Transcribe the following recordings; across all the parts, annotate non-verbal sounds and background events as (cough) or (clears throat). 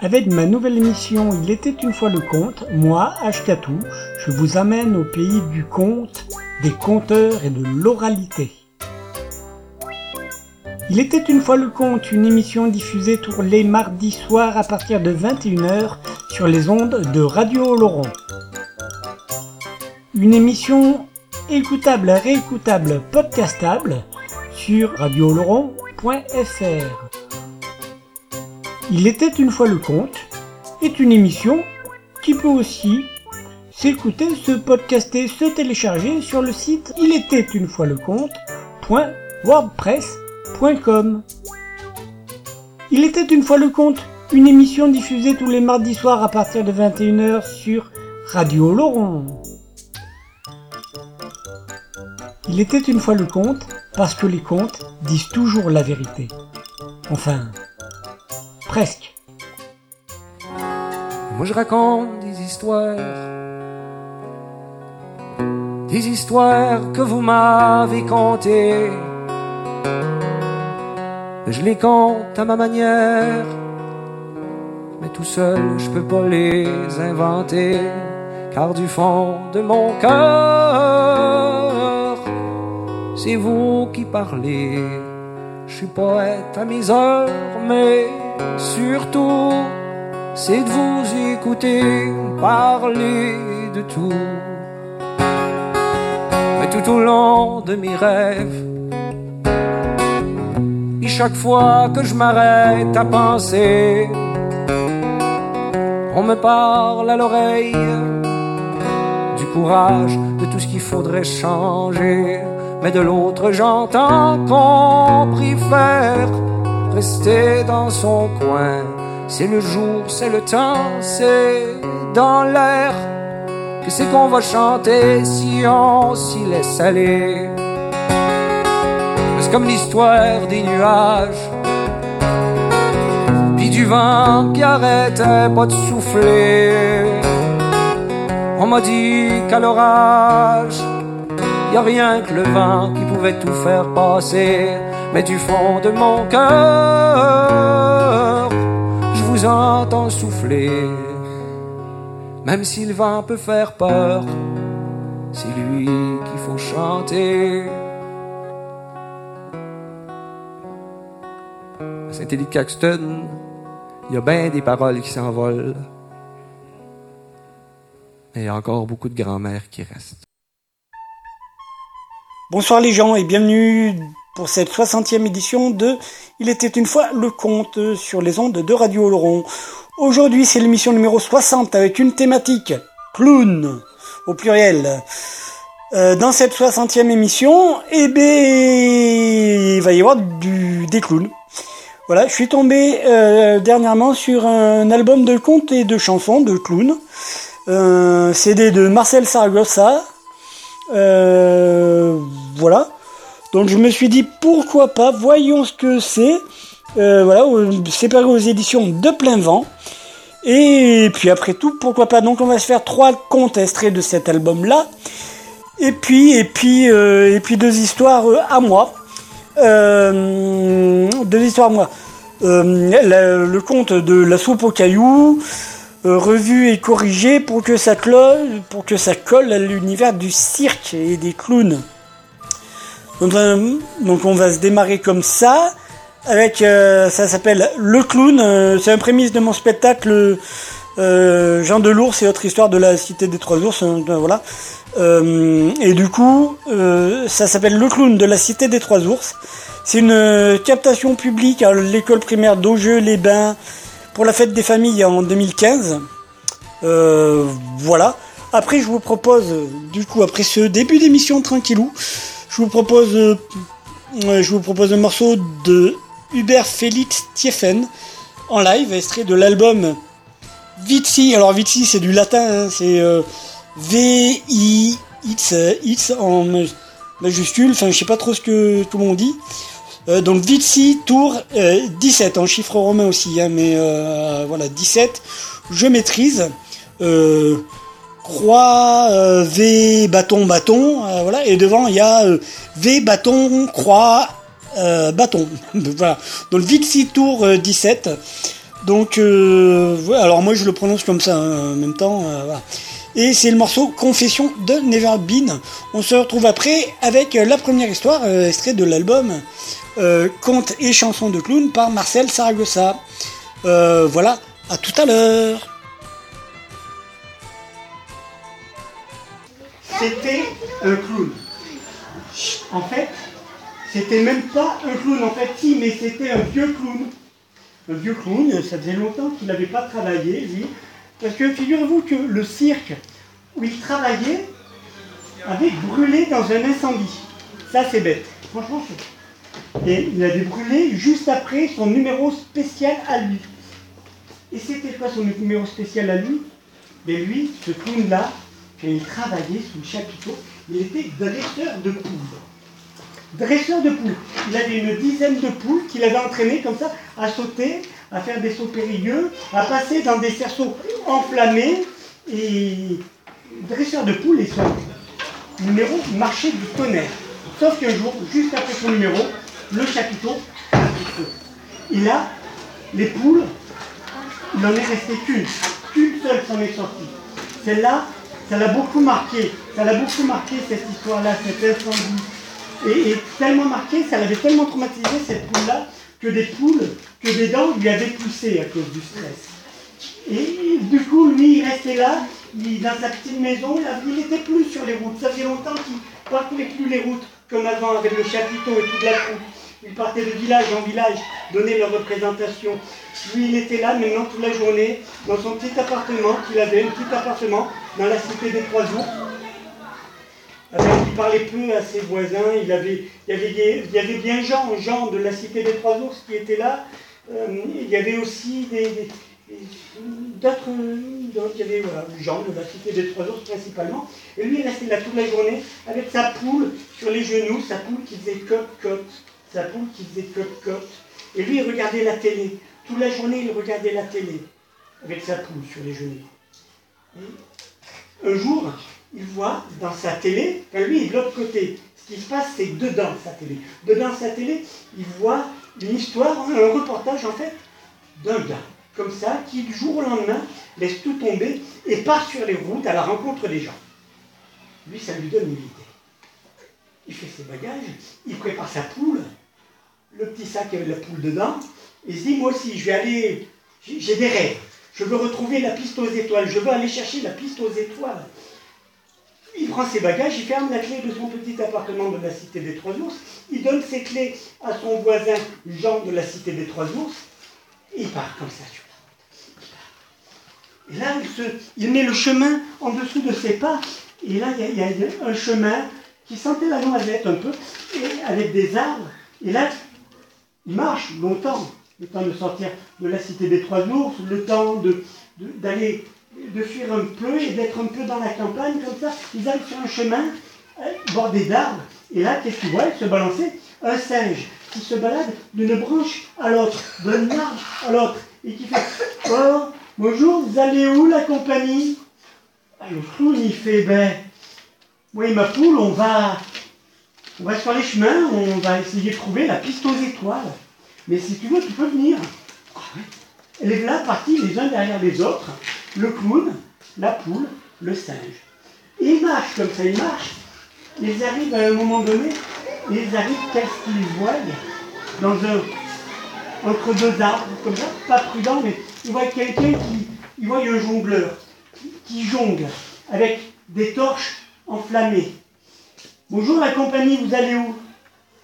Avec ma nouvelle émission Il était une fois le conte, moi, Ashkatou, je vous amène au pays du conte, des conteurs et de l'oralité. Il était une fois le conte, une émission diffusée tous les mardis soirs à partir de 21h sur les ondes de Radio Laurent. Une émission écoutable, réécoutable, podcastable sur radioloron.fr. Il était une fois le conte est une émission qui peut aussi s'écouter, se podcaster, se télécharger sur le site il était une fois le conte.wordpress.com. Il était une fois le conte, une émission diffusée tous les mardis soirs à partir de 21h sur Radio Laurent. Il était une fois le conte parce que les contes disent toujours la vérité. Enfin, presque. Moi je raconte des histoires, des histoires que vous m'avez contées. Je les compte à ma manière, mais tout seul je peux pas les inventer, car du fond de mon cœur, c'est vous qui parlez. Je suis poète à mes heures, mais surtout, c'est de vous écouter parler de tout. Mais tout au long de mes rêves, et chaque fois que je m'arrête à penser, on me parle à l'oreille du courage, de tout ce qu'il faudrait changer. Mais de l'autre, j'entends qu'on préfère rester dans son coin. C'est le jour, c'est le temps, c'est dans l'air que c'est qu'on va chanter si on s'y laisse aller? C'est comme l'histoire des nuages, puis du vent qui arrêtait pas de souffler. On m'a dit qu'à l'orage, y a rien que le vent qui pouvait tout faire passer. Mais du fond de mon cœur, je vous entends souffler. Même si le vent peut faire peur, c'est lui qu'il faut chanter. À Saint-Élie de Caxton, il y a bien des paroles qui s'envolent. Mais il y a encore beaucoup de grand-mères qui restent. Bonsoir les gens et bienvenue pour cette 60e édition de Il était une fois le conte sur les ondes de Radio Laurent. Aujourd'hui c'est l'émission numéro 60 avec une thématique clown au pluriel. Euh, dans cette 60e émission, eh ben, il va y avoir du, des clowns. Voilà, je suis tombé euh, dernièrement sur un album de contes et de chansons de clowns. Un CD de Marcel Saragossa, euh, voilà. Donc je me suis dit pourquoi pas, voyons ce que c'est. Euh, voilà, c'est paru aux éditions de plein vent. Et puis après tout, pourquoi pas. Donc on va se faire trois contes extraits de cet album-là. Et puis, et puis, euh, et puis deux histoires à moi. deux histoires à moi. le conte de la soupe aux cailloux, revu et corrigé pour que ça colle, pour que ça colle à l'univers du cirque et des clowns. Donc, donc on va se démarrer comme ça. Avec, euh, ça s'appelle Le Clown. Euh, c'est un prémisse de mon spectacle euh, Jean de l'ours et autre histoire de la cité des trois ours. voilà. et du coup, ça s'appelle Le Clown de la cité des trois ours. C'est une captation publique à l'école primaire d'Augeux-les-Bains pour la fête des familles en 2015. voilà. Après, je vous propose, du coup, après ce début d'émission tranquillou, je vous propose, je vous propose un morceau de Hubert Félix Tiefen en live, extrait de l'album Vitsi. Alors Vitsi, c'est du latin, hein, c'est V-I-X en majuscule. Enfin, je sais pas trop ce que tout le monde dit. donc Vitsi Tour 17 en chiffre romain aussi, hein, mais voilà 17. Je maîtrise. Croix, V, bâton, bâton, voilà, et devant il y a V, bâton, croix, bâton. (laughs) voilà. Donc Vitsi Tour 17. Donc, euh, alors moi je le prononce comme ça hein, en même temps. Euh, Et c'est le morceau Confession de Never Been. On se retrouve après avec la première histoire, extrait de l'album Contes et chansons de clown par Marcel Saragossa. voilà, à tout à l'heure. C'était un clown. En fait, c'était même pas un clown, en fait, si, mais c'était un vieux clown. Un vieux clown, ça faisait longtemps qu'il n'avait pas travaillé, lui. Parce que figurez-vous que le cirque où il travaillait avait brûlé dans un incendie. Ça, c'est bête. Franchement. Et il avait brûlé juste après son numéro spécial à lui. Et c'était quoi son numéro spécial à lui? Mais lui, ce clown-là, il travaillait sous le chapiteau, il était dresseur de poules. Dresseur de poules. Il avait une dizaine de poules qu'il avait entraînées comme ça à sauter, à faire des sauts périlleux, à passer dans des cerceaux enflammés. Et dresseur de poules et son numéro marchait du tonnerre. Sauf qu'un jour, juste après son numéro, le chapiteau a feu. Et là, les poules, il n'en est resté qu'une. Qu'une seule s'en est sortie. Celle-là, ça l'a beaucoup marqué. Ça l'a beaucoup marqué cette histoire-là, cet incendie. Et, tellement marqué, ça l'avait tellement traumatisé cette poule-là, que des poules, que des dents lui avaient poussé à cause du stress. Et du coup, lui, il restait là, dans sa petite maison, il n'était plus sur les routes. Ça faisait longtemps qu'il ne parcourait plus les routes comme avant avec le chapiteau et toute la route. Il partait de village en village, donner leur représentation. Lui, il était là maintenant toute la journée, dans son petit appartement qu'il avait, un petit appartement, dans la cité des Trois Ours. il parlait peu à ses voisins, il, avait, il, y avait, il y avait bien Jean, Jean de la cité des Trois Ours qui était là. Euh, il y avait aussi d'autres, il y avait Jean de la cité des Trois Ours principalement. Et lui, il restait là toute la journée avec sa poule sur les genoux, sa poule qui faisait cote-cote sa poule qui faisait cote-cote. Et lui, il regardait la télé. Toute la journée, il regardait la télé avec sa poule sur les genoux. un jour, il voit dans sa télé, quand lui, il est de l'autre côté. Ce qui se passe, c'est dedans sa télé. Dedans sa télé, il voit une histoire, un reportage en fait, d'un gars, comme ça, qui du jour au lendemain laisse tout tomber et part sur les routes à la rencontre des gens. Lui, ça lui donne une idée. Il fait ses bagages, il prépare sa poule, le petit sac avec la poule dedans, il se dit, moi aussi, je vais aller, j'ai des rêves, je veux retrouver la piste aux étoiles, je veux aller chercher la piste aux étoiles. Il prend ses bagages, il ferme la clé de son petit appartement de la cité des Trois Ours, il donne ses clés à son voisin Jean de la cité des Trois Ours, et il part comme ça. Et là, il, met le chemin en dessous de ses pas, et là, il y a, il y a un chemin qui sentait la noisette un peu, et avec des arbres, et là, marche longtemps, le temps de sortir de la cité des Trois Ours, le temps d'aller, de, fuir un peu et d'être un peu dans la campagne, comme ça. Ils arrivent sur un chemin euh, bordé d'arbres, et là, qu'est-ce qu'ils voient? Se balancer un singe qui se balade d'une branche à l'autre, d'un arbre à l'autre, et qui fait Oh, bonjour, vous allez où la compagnie? Le clown, il fait Ben, oui, ma poule, on va, on va sur les chemins, on va essayer de trouver la piste aux étoiles. Mais si tu veux, tu peux venir. Ah est là, partie les uns derrière les autres. Le clown, la poule, le singe. Et ils marchent comme ça, ils marchent. Ils arrivent à un moment donné, ils arrivent, qu'est-ce qu'ils voient Dans un, entre deux arbres, comme ça, pas prudent, mais ils voient quelqu'un qui, ils voient un jongleur, qui jongle avec des torches enflammées. Bonjour la compagnie, vous allez où?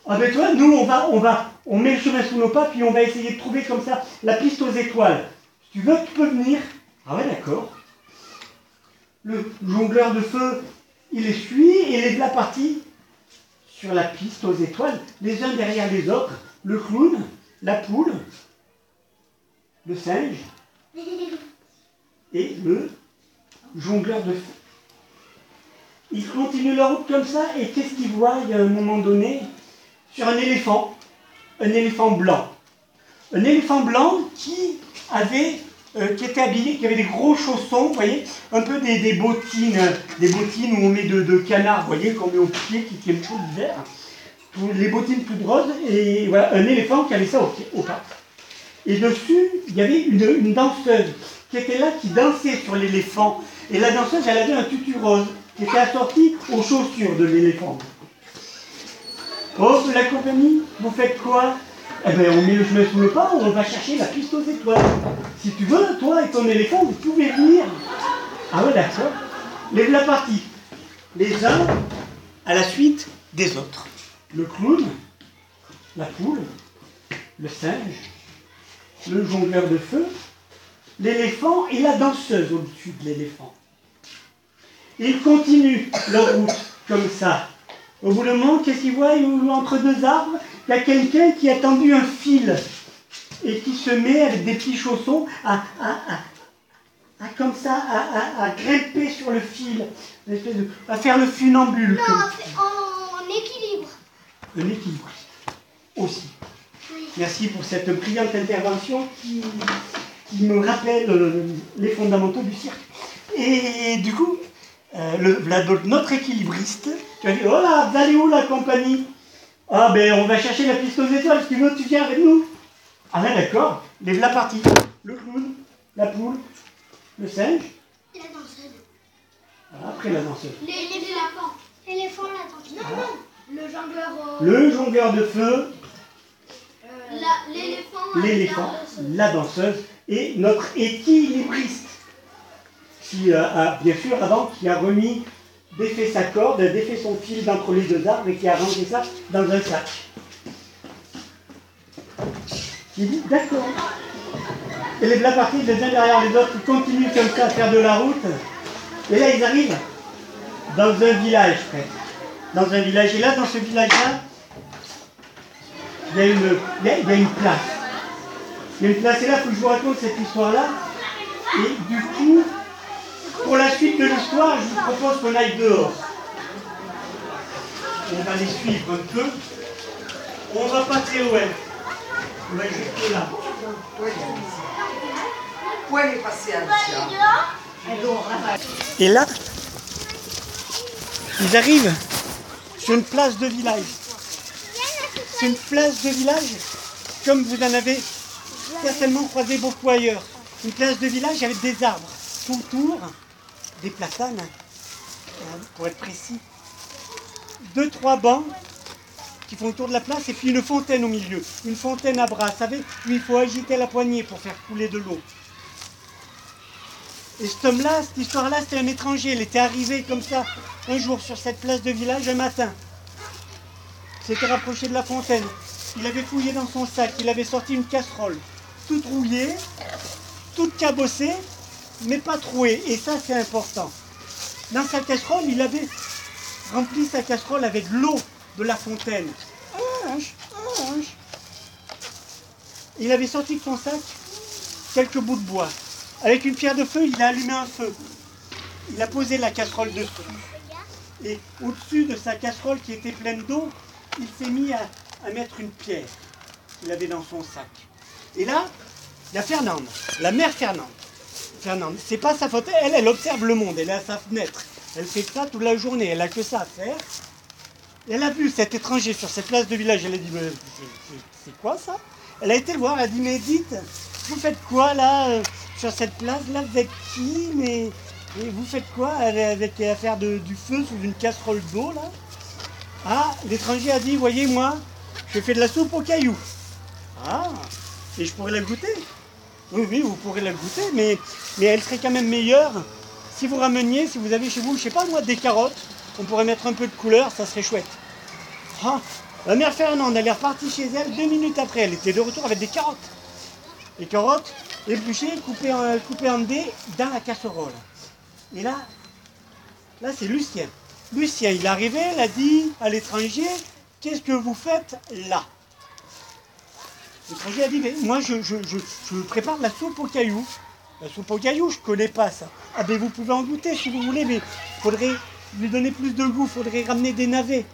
Ah ben toi, nous on va, on va, on met le chemin sous nos pas, puis on va essayer de trouver comme ça la piste aux étoiles. Si tu veux, tu peux venir. Ah ouais, d'accord. Le jongleur de feu, il les suit et il est de la partie sur la piste aux étoiles, les uns derrière les autres. Le clown, la poule, le singe (laughs) et le jongleur de feu. Ils continuent leur route comme ça, et qu'est-ce qu'ils voient? Il y a un moment donné, sur un éléphant, un éléphant blanc. Un éléphant blanc qui avait, euh, qui était habillé, qui avait des gros chaussons, vous voyez, un peu des, bottines, des bottines où on met de, de canard, vous voyez, qu'on met au pied, qui tiennent chaud l'hiver. Les bottines toutes roses, et voilà, un éléphant qui avait ça au, pied, au pas. Et dessus, il y avait une, danseuse qui était là, qui dansait sur l'éléphant. Et la danseuse, elle avait un tutu rose qui était assorti aux chaussures de l'éléphant. Oh, la compagnie, vous faites quoi? Eh bien, on met le chemin sous le pas, on va chercher la piste aux étoiles. Si tu veux, toi et ton éléphant, vous pouvez venir. Ah ouais, d'accord. Lève la partie. Les uns à la suite des autres. Le clown, la poule, le singe, le jongleur de feu, l'éléphant et la danseuse au-dessus de l'éléphant. Ils continuent leur route comme ça. Au bout d'un moment, qu'est-ce qu'ils voient? Entre deux arbres, il y a quelqu'un qui a tendu un fil et qui se met avec des petits chaussons à, comme ça, à, grimper sur le fil, à faire le funambule. Non, en équilibre. Un équilibre aussi. Merci pour cette brillante intervention qui, me rappelle les fondamentaux du cirque. Et du coup, euh, notre équilibriste, tu as dit, oh là, vous allez où la compagnie? Ah ben on va chercher la piste aux étoiles, si tu veux, tu viens avec nous. Ah ben d'accord, lève la partie. Le clown, la poule, le singe. La danseuse. après la danseuse. L'éléphant. L'éléphant, la danseuse. Non, non, le jongleur. Le jongleur de feu. Euh, l'éléphant. L'éléphant, la danseuse et notre équilibriste qui a, bien sûr, avant, qui a remis, défait sa corde, défait son fil d'entre les deux arbres et qui a rangé ça dans un sac. Il dit, d'accord. Et les partis, les uns derrière les autres, ils continuent comme ça à faire de la route. Et là, ils arrivent dans un village, frère. Dans un village. Et là, dans ce village-là, il y, a une, il, y a, une place. Il y a une place. Et là, il faut que je vous raconte cette histoire-là. Et du coup, pour la suite de l'histoire, je vous propose qu'on aille dehors. On va les suivre un peu. On va pas très loin. On va juste là. Et là, ils arrivent sur une place de village. C'est une place de village comme vous en avez certainement croisé beaucoup ailleurs. Une place de village avec des arbres tout autour des platanes, hein, pour être précis. Deux, trois bancs qui font le tour de la place et puis une fontaine au milieu. Une fontaine à bras, vous savez, où il faut agiter la poignée pour faire couler de l'eau. Et cet homme-là, cette histoire-là, c'était un étranger. Il était arrivé comme ça un jour sur cette place de village un matin. Il s'était rapproché de la fontaine. Il avait fouillé dans son sac. Il avait sorti une casserole toute rouillée, toute cabossée, mais pas troué. Et ça, c'est important. Dans sa casserole, il avait rempli sa casserole avec l'eau de la fontaine. Il avait sorti de son sac quelques bouts de bois. Avec une pierre de feu, il a allumé un feu. Il a posé la casserole dessus. Et au-dessus de sa casserole qui était pleine d'eau, il s'est mis à, à mettre une pierre qu'il avait dans son sac. Et là, il y a Fernande, la mère Fernande. Fernande. C'est pas sa faute. Elle, elle observe le monde. Elle est à sa fenêtre. Elle fait ça toute la journée. Elle a que ça à faire. Elle a vu cet étranger sur cette place de village. Elle a dit mais c'est quoi ça? Elle a été le voir. Elle a dit mais dites, vous faites quoi là euh, sur cette place là? Vous qui? Mais vous faites quoi avec à faire du feu sous une casserole d'eau là? Ah, l'étranger a dit voyez moi, je fais de la soupe aux cailloux. Ah, et je pourrais la goûter. Oui, oui, vous pourrez la goûter, mais, mais elle serait quand même meilleure si vous rameniez, si vous avez chez vous, je sais pas moi, des carottes, on pourrait mettre un peu de couleur, ça serait chouette. Ah, la mère Fernande, elle est repartie chez elle deux minutes après, elle était de retour avec des carottes. Les carottes épluchées, coupées en, coupées en dés dans la casserole. Et là, là c'est Lucien. Lucien, il est arrivé, il a dit à l'étranger, qu'est-ce que vous faites là? L'étranger a dit, mais moi je, prépare la soupe aux cailloux. La soupe aux cailloux, je ne connais pas ça. Ah ben vous pouvez en goûter si vous voulez, mais il faudrait lui donner plus de goût, il faudrait ramener des navets.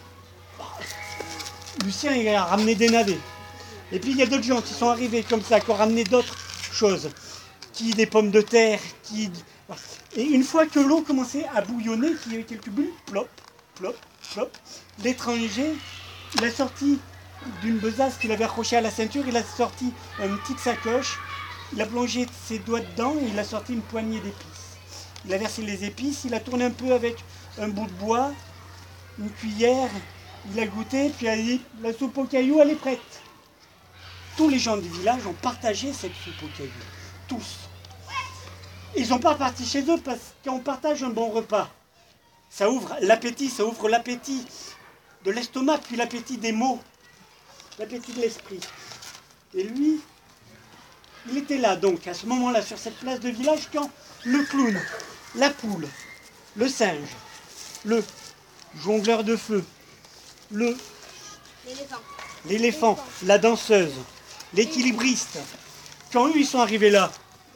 Lucien, il a ramené des navets. Et puis il y a d'autres gens qui sont arrivés comme ça, qui ont ramené d'autres choses. Qui des pommes de terre, qui. Et une fois que l'eau commençait à bouillonner, qu'il y avait quelques bulles, plop, plop, plop, l'étranger, il a sorti d'une besace qu'il avait accrochée à la ceinture, il a sorti une petite sacoche, il a plongé ses doigts dedans et il a sorti une poignée d'épices. Il a versé les épices, il a tourné un peu avec un bout de bois, une cuillère, il a goûté, puis il a dit la soupe au caillou, elle est prête. Tous les gens du village ont partagé cette soupe au caillou. Tous. Ils sont pas partis chez eux parce qu'on partage un bon repas. Ça ouvre l'appétit, ça ouvre l'appétit de l'estomac, puis l'appétit des mots, l'appétit de l'esprit. Et lui, il était là donc, à ce moment-là, sur cette place de village, quand le clown, la poule, le singe, le jongleur de feu, le l'éléphant, la danseuse, l'équilibriste, quand eux ils sont arrivés là,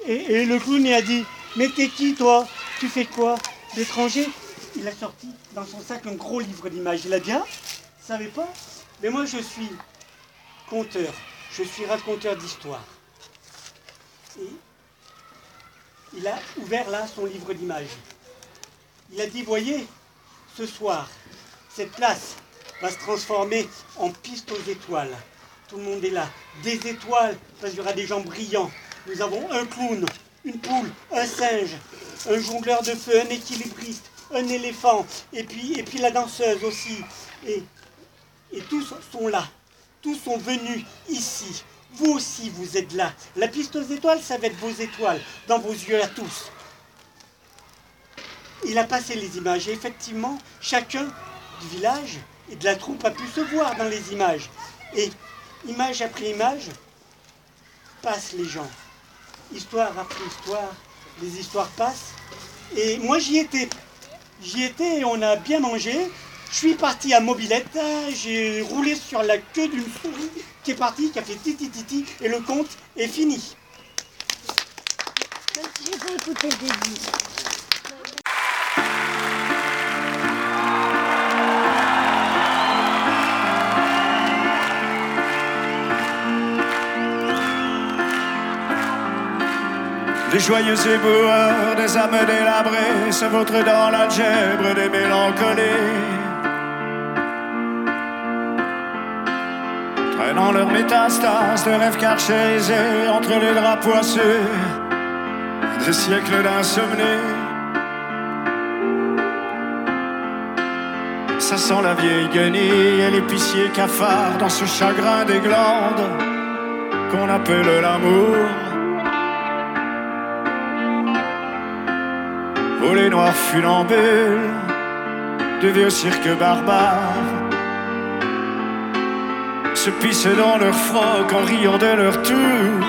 et, et le clown il a dit Mais t'es qui toi? Tu fais quoi? D'étranger Il a sorti dans son sac un gros livre d'images. Il a dit Ah, savez pas Mais moi je suis conteur, je suis raconteur d'histoire. Et il a ouvert là son livre d'images. Il a dit Voyez, ce soir, cette place va se transformer en piste aux étoiles. Tout le monde est là. Des étoiles, parce qu'il y aura des gens brillants. Nous avons un clown, une poule, un singe, un jongleur de feu, un équilibriste, un éléphant, et puis, et puis la danseuse aussi. Et, et tous sont là. Tous sont venus ici. Vous aussi, vous êtes là. La piste aux étoiles, ça va être vos étoiles, dans vos yeux à tous. Il a passé les images et effectivement, chacun du village et de la troupe a pu se voir dans les images. Et image après image, passent les gens. Histoire après histoire, les histoires passent. Et moi j'y étais. J'y étais et on a bien mangé. Je suis parti à Mobilette, j'ai roulé sur la queue d'une souris qui est partie, qui a fait titi titi, et le compte est fini. Même si j'ai pas écouté le début. Des joyeux éboueurs, des âmes délabrées se vautrent dans l'algèbre des mélancolies. Traînant leurs métastases de rêves carchérisés entre les draps poisseux des siècles d'insomnie. Ça sent la vieille guenille et l'épicier cafard dans ce chagrin des glandes qu'on appelle l'amour. Où les noirs funambules de vieux cirques barbares se pissent dans leur froc en riant de leur tour.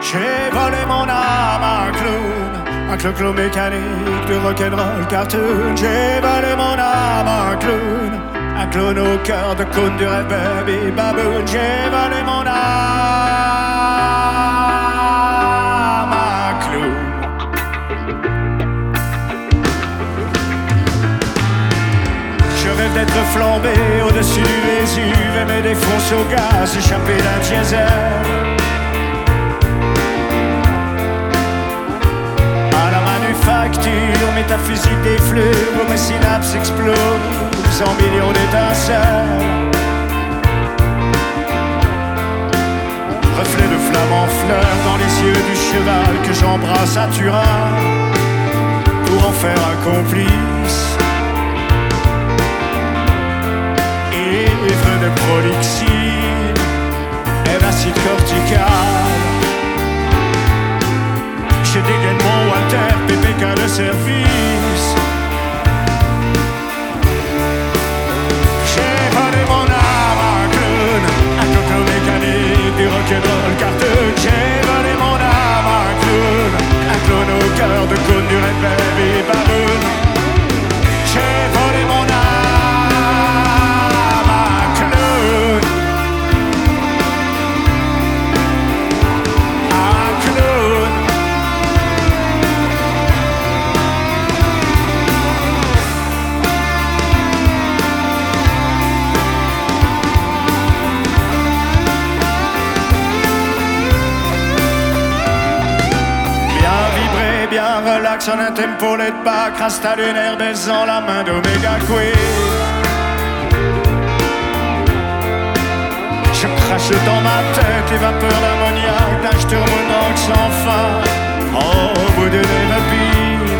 J'ai volé mon âme à un clown, un clo-clo mécanique de rock'n'roll cartoon. J'ai volé mon âme à un clown, un clown au cœur de cône du rêve baby baboon. J'ai volé mon âme D'être flambé au-dessus du Vésuve et me défoncer au gaz échappé d'un diesel. À la manufacture métaphysique des fleurs où mes synapses explosent en millions d'étincelles. Reflet de flamme en fleurs dans les yeux du cheval que j'embrasse à Turin pour en faire un de prolixine et d'acide cortical. Je dégaine mon Walter, PPK de service. J'ai volé mon âme à clown, un coco mécanique, du rock'n'roll cartoon. J'ai volé mon âme à clown, un clown au cœur de cône du Red Baby Baboon. Sonne un tempo laid back, rasta lunaire baisant la main d'Omega Queen. Je crache dans ma tête les vapeurs d'ammoniac d'un sturmonox sans fin au bout de l'épine.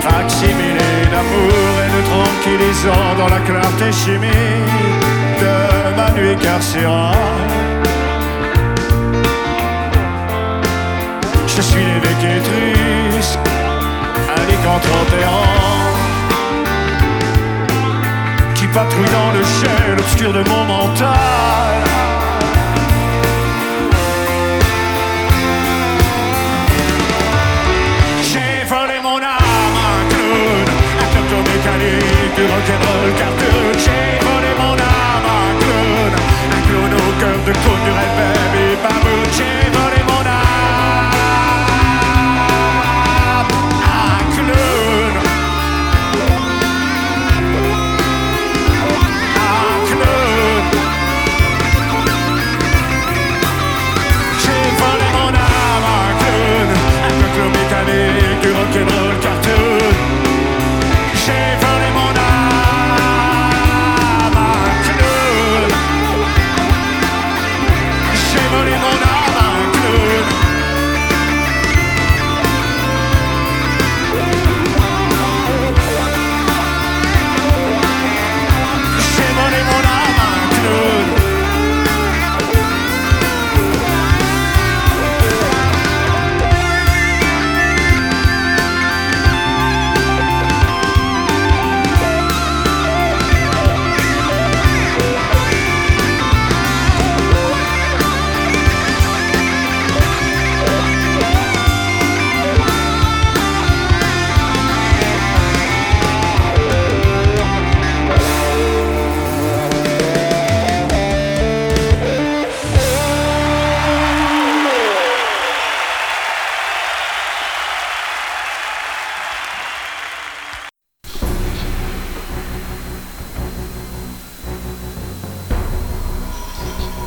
Facsimilé d'amour et de tranquillisant dans la clarté chimique de ma nuit carcérale. Je suis l'évêque et triste, un lycanthrope errant qui patrouille dans le ciel obscur de mon mental. J'ai volé mon âme à un clown, un clown mécanique du rock'n'roll cartoon.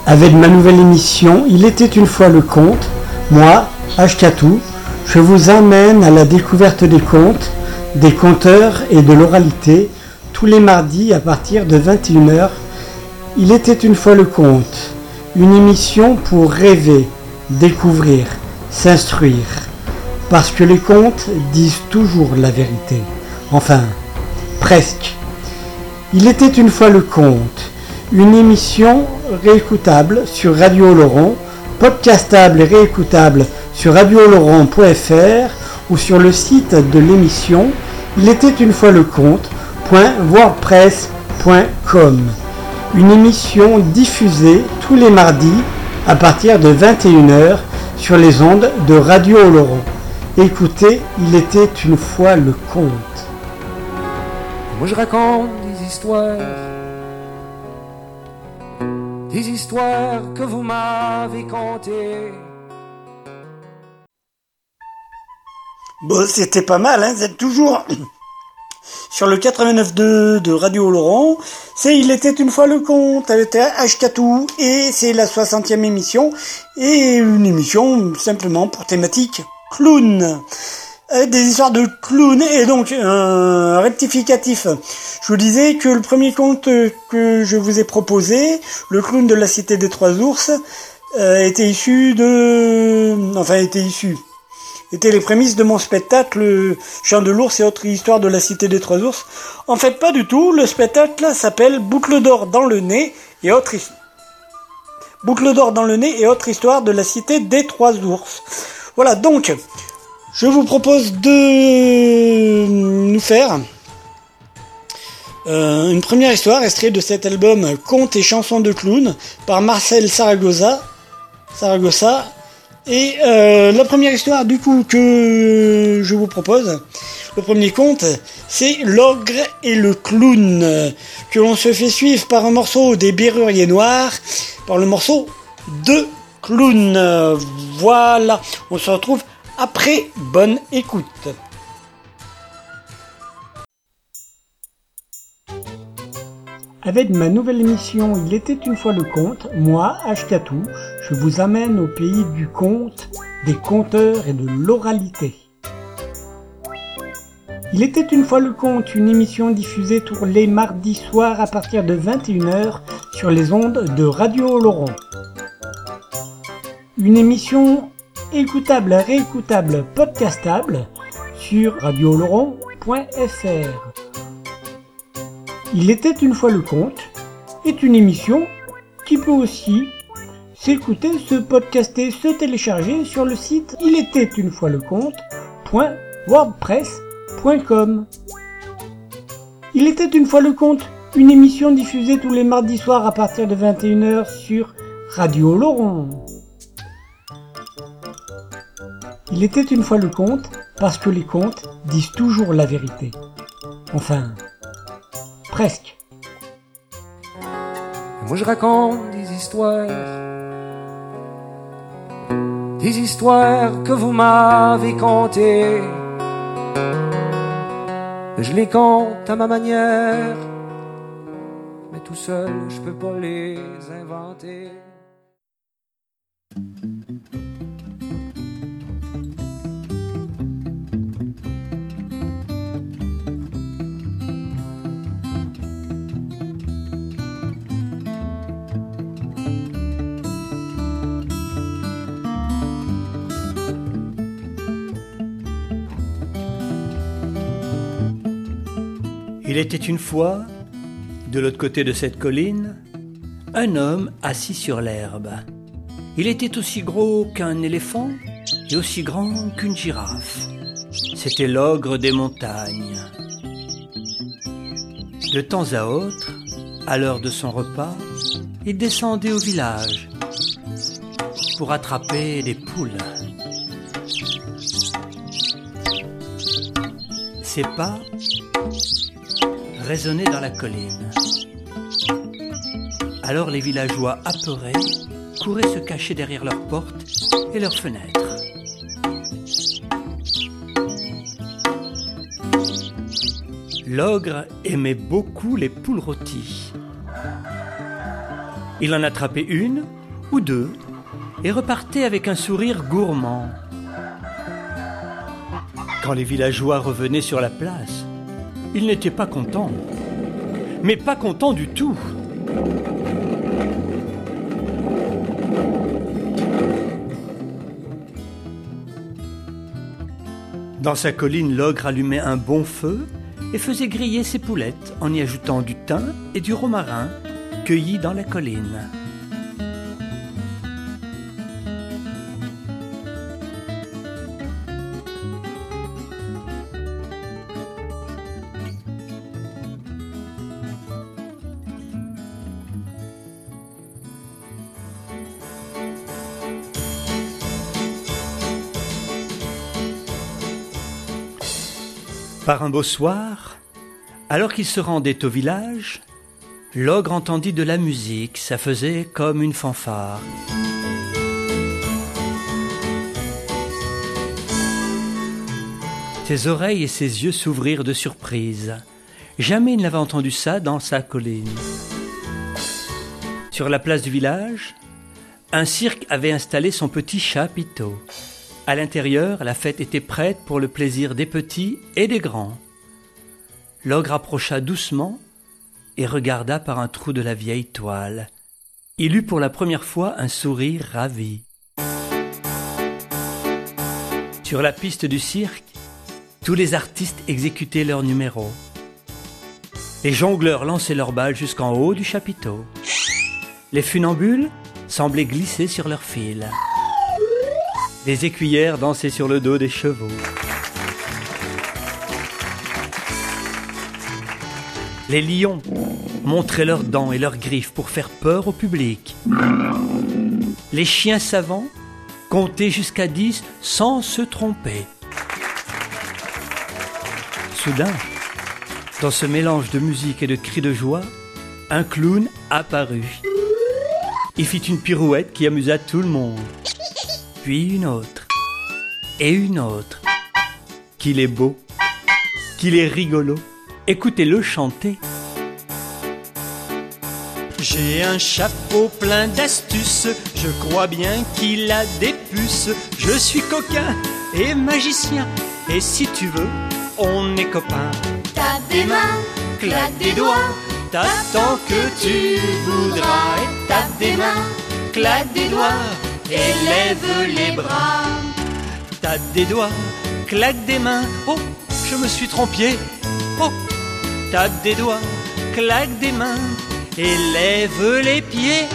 Avec ma nouvelle émission Il était une fois le conte, moi, Ashkatou, je vous emmène à la découverte des contes, des conteurs et de l'oralité tous les mardis à partir de 21h. Il était une fois le conte, une émission pour rêver, découvrir, s'instruire. Parce que les contes disent toujours la vérité. Enfin, presque. Il était une fois le conte, une émission réécoutable sur Radio Laurent, podcastable et réécoutable sur radiooloron.fr ou sur le site de l'émission Il était une fois le conte.wordpress.com. Une émission diffusée tous les mardis à partir de 21h sur les ondes de Radio Oloron. Écoutez, il était une fois le conte. Moi je raconte des histoires, des histoires que vous m'avez contées. Bon, c'était pas mal, hein, vous êtes toujours (clears throat) sur le 89.2 de Radio Laurent. C'est Il était une fois le conte avec H4 et c'est la 60e émission et une émission simplement pour thématique clown. Des histoires de clown et donc un rectificatif. Je vous disais que le premier conte que je vous ai proposé, le clown de la cité des trois ours, euh, était issu de... Enfin, était issu étaient les prémices de mon spectacle Chant de l'ours et autres histoires de la cité des trois ours. En fait, pas du tout. Le spectacle s'appelle Boucle d'or dans le nez et autres his- Boucle d'or dans le nez et autres histoires de la cité des trois ours. Voilà, donc, je vous propose de nous faire euh, une première histoire extraite de cet album Contes et chansons de clown par Marcel Saragossa. Saragossa et euh, la première histoire du coup que je vous propose, le premier conte, c'est l'ogre et le clown, que l'on se fait suivre par un morceau des Berruriers Noirs, par le morceau de clown. Voilà, on se retrouve après. Bonne écoute. Avec ma nouvelle émission Il était une fois le conte, moi, Ashkatou, je vous amène au pays du conte des conteurs et de l'oralité. Il était une fois le conte, une émission diffusée tous les mardis soirs à partir de 21h sur les ondes de Radio Laurent. Une émission écoutable, réécoutable, podcastable sur radioloron.fr. Il était une fois le conte est une émission qui peut aussi s'écouter, se podcaster, se télécharger sur le site il était une fois le compte.wordpress.com. Il était une fois le compte, une émission diffusée tous les mardis soirs à partir de 21h sur Radio Laurent. Il était une fois le conte parce que les contes disent toujours la vérité. Enfin, presque. Moi je raconte des histoires, des histoires que vous m'avez contées. Je les compte à ma manière, mais tout seul je peux pas les inventer. Il était une fois, de l'autre côté de cette colline, un homme assis sur l'herbe. Il était aussi gros qu'un éléphant et aussi grand qu'une girafe. C'était l'ogre des montagnes. De temps à autre, à l'heure de son repas, il descendait au village pour attraper des poules. Ses pas résonnait dans la colline. Alors les villageois apeurés couraient se cacher derrière leurs portes et leurs fenêtres. L'ogre aimait beaucoup les poules rôties. Il en attrapait une ou deux et repartait avec un sourire gourmand. Quand les villageois revenaient sur la place, il n'était pas content. Mais pas content du tout. Dans sa colline, l'ogre allumait un bon feu et faisait griller ses poulettes en y ajoutant du thym et du romarin cueillis dans la colline. Par un beau soir, alors qu'il se rendait au village, l'ogre entendit de la musique, ça faisait comme une fanfare. Ses oreilles et ses yeux s'ouvrirent de surprise. Jamais il n'avait entendu ça dans sa colline. Sur la place du village, un cirque avait installé son petit chapiteau. À l'intérieur, la fête était prête pour le plaisir des petits et des grands. L'ogre approcha doucement et regarda par un trou de la vieille toile. Il eut pour la première fois un sourire ravi. Sur la piste du cirque, tous les artistes exécutaient leur numéro. Les jongleurs lançaient leurs balles jusqu'en haut du chapiteau. Les funambules semblaient glisser sur leurs fils. Les écuyères dansaient sur le dos des chevaux. Les lions montraient leurs dents et leurs griffes pour faire peur au public. Les chiens savants comptaient jusqu'à dix sans se tromper. Soudain, dans ce mélange de musique et de cris de joie, un clown apparut. Il fit une pirouette qui amusa tout le monde puis une autre, et une autre. Qu'il est beau, qu'il est rigolo. Écoutez-le chanter. J'ai un chapeau plein d'astuces, je crois bien qu'il a des puces. Je suis coquin et magicien, et si tu veux, on est copains. Tape des mains, Claque des doigts, tape tant que tu voudras. Et tape des mains, claque des doigts, et lève les bras. Tape des doigts, claque des mains. Oh, je me suis trompé. Oh, tape des doigts, claque des mains, et lève les pieds.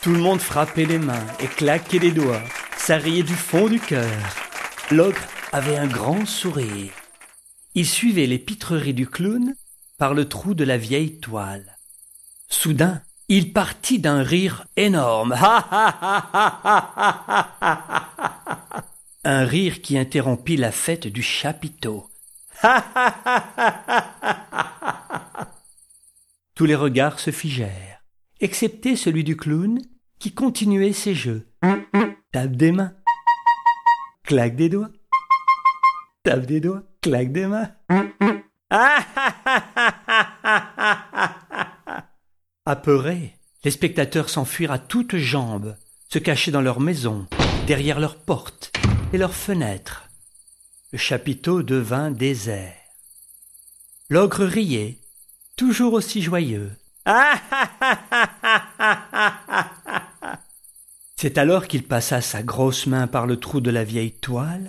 Tout le monde frappait les mains et claquait les doigts. Ça riait du fond du cœur. L'ogre avait un grand sourire. Il suivait les pitreries du clown par le trou de la vieille toile. Soudain, il partit d'un rire énorme. Un rire qui interrompit la fête du chapiteau. Tous les regards se figèrent, excepté celui du clown qui continuait ses jeux. Tape des mains, claque des doigts, tape des doigts, claque des mains. Apeurés, les spectateurs s'enfuirent à toutes jambes, se cachaient dans leurs maisons, derrière leurs portes et leurs fenêtres. Le chapiteau devint désert. L'ogre riait, toujours aussi joyeux. (laughs) C'est alors qu'il passa sa grosse main par le trou de la vieille toile.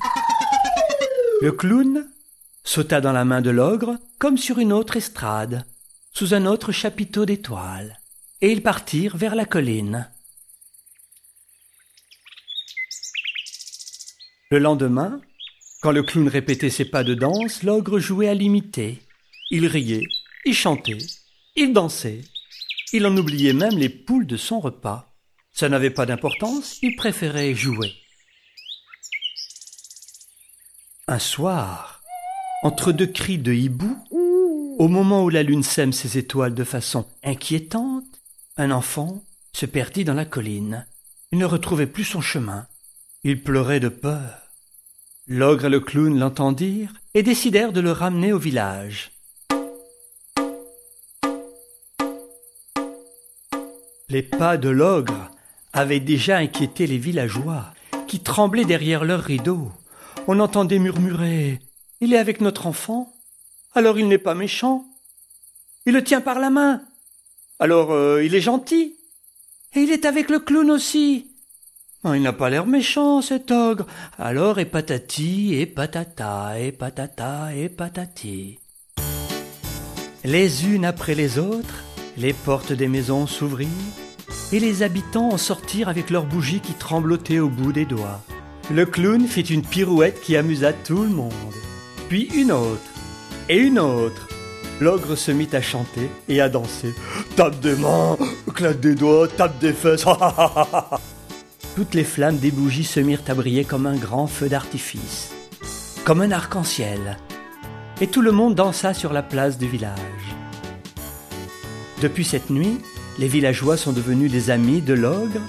Le clown sauta dans la main de l'ogre comme sur une autre estrade, sous un autre chapiteau d'étoiles, et ils partirent vers la colline. Le lendemain, quand le clown répétait ses pas de danse, l'ogre jouait à l'imiter. Il riait, il chantait, il dansait. Il en oubliait même les poules de son repas. Ça n'avait pas d'importance, il préférait jouer. Un soir, entre deux cris de hibou, au moment où la lune sème ses étoiles de façon inquiétante, un enfant se perdit dans la colline. Il ne retrouvait plus son chemin. Il pleurait de peur. L'ogre et le clown l'entendirent et décidèrent de le ramener au village. Les pas de l'ogre avaient déjà inquiété les villageois, qui tremblaient derrière leurs rideaux. On entendait murmurer Il est avec notre enfant Alors il n'est pas méchant. Il le tient par la main. Alors euh, il est gentil. Et il est avec le clown aussi. Oh, il n'a pas l'air méchant, cet ogre. Alors et patati, et patata, et patata, et patati. Les unes après les autres, les portes des maisons s'ouvrirent, et les habitants en sortirent avec leurs bougies qui tremblotaient au bout des doigts. Le clown fit une pirouette qui amusa tout le monde. Puis une autre, et une autre. L'ogre se mit à chanter et à danser. Tape des mains, claque des doigts, tape des fesses. (laughs) Toutes les flammes des bougies se mirent à briller comme un grand feu d'artifice, comme un arc-en-ciel. Et tout le monde dansa sur la place du village. Depuis cette nuit, les villageois sont devenus des amis de l'ogre.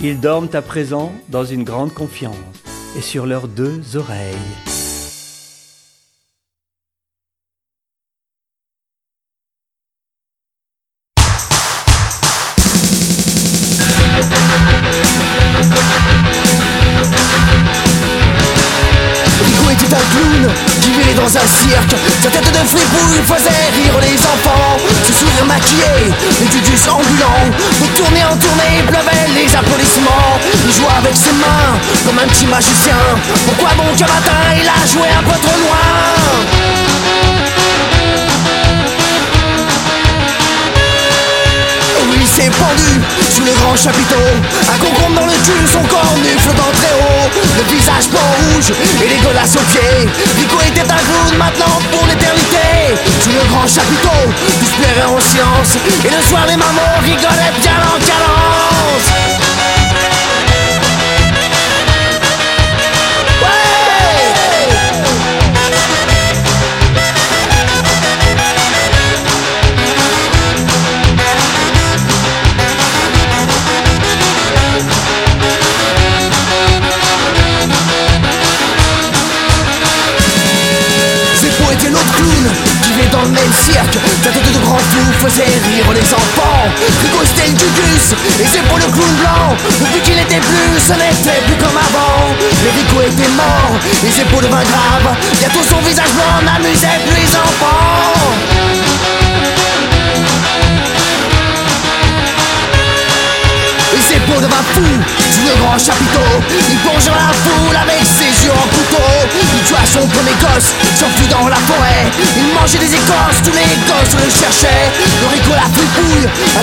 Ils dorment à présent dans une grande confiance et sur leurs deux oreilles.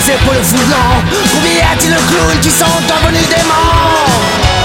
Fripouille, à ses épaules fou blanc. Combien y a-t-il le clown qui sont devenus démons?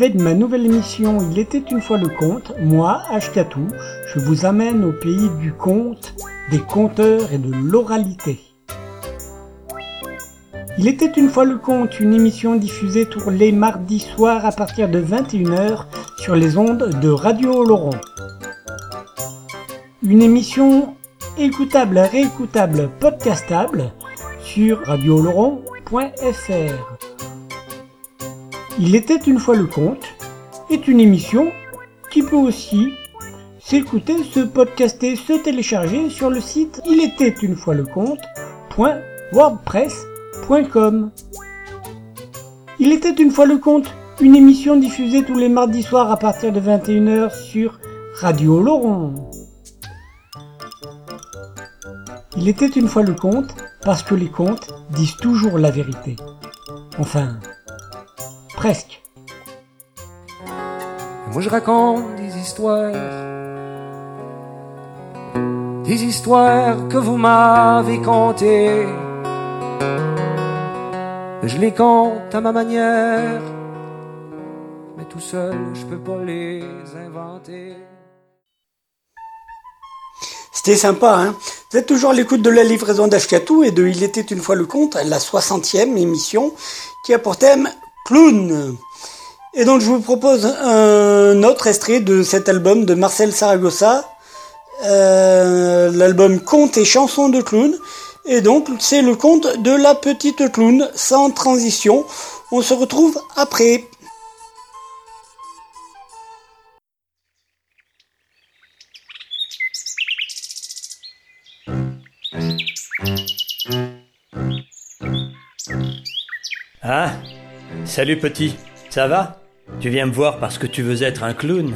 Avec ma nouvelle émission Il était une fois le conte, moi, Ashkatou, je vous amène au pays du conte, des conteurs et de l'oralité. Il était une fois le conte, une émission diffusée tous les mardis soirs à partir de 21h sur les ondes de Radio Laurent. Une émission écoutable, réécoutable, podcastable sur radioloron.fr. Il était une fois le conte est une émission qui peut aussi s'écouter, se podcaster, se télécharger sur le site il était une fois le conte.wordpress.com. Il était une fois le conte, une émission diffusée tous les mardis soirs à partir de 21h sur Radio Laurent. Il était une fois le conte parce que les contes disent toujours la vérité. Enfin, Presque. Moi je raconte des histoires, des histoires que vous m'avez contées. Je les compte à ma manière, mais tout seul je peux pas les inventer. C'était sympa, hein Vous êtes toujours à l'écoute de la livraison d'Ashkatou et de Il était une fois le conte, la 60e émission, qui a pour thème Clown. Et donc je vous propose un autre extrait de cet album de Marcel Saragossa, euh, l'album Contes et chansons de clown. Et donc c'est le conte de la petite clown, sans transition. On se retrouve après. Ah Salut petit, ça va? Tu viens me voir parce que tu veux être un clown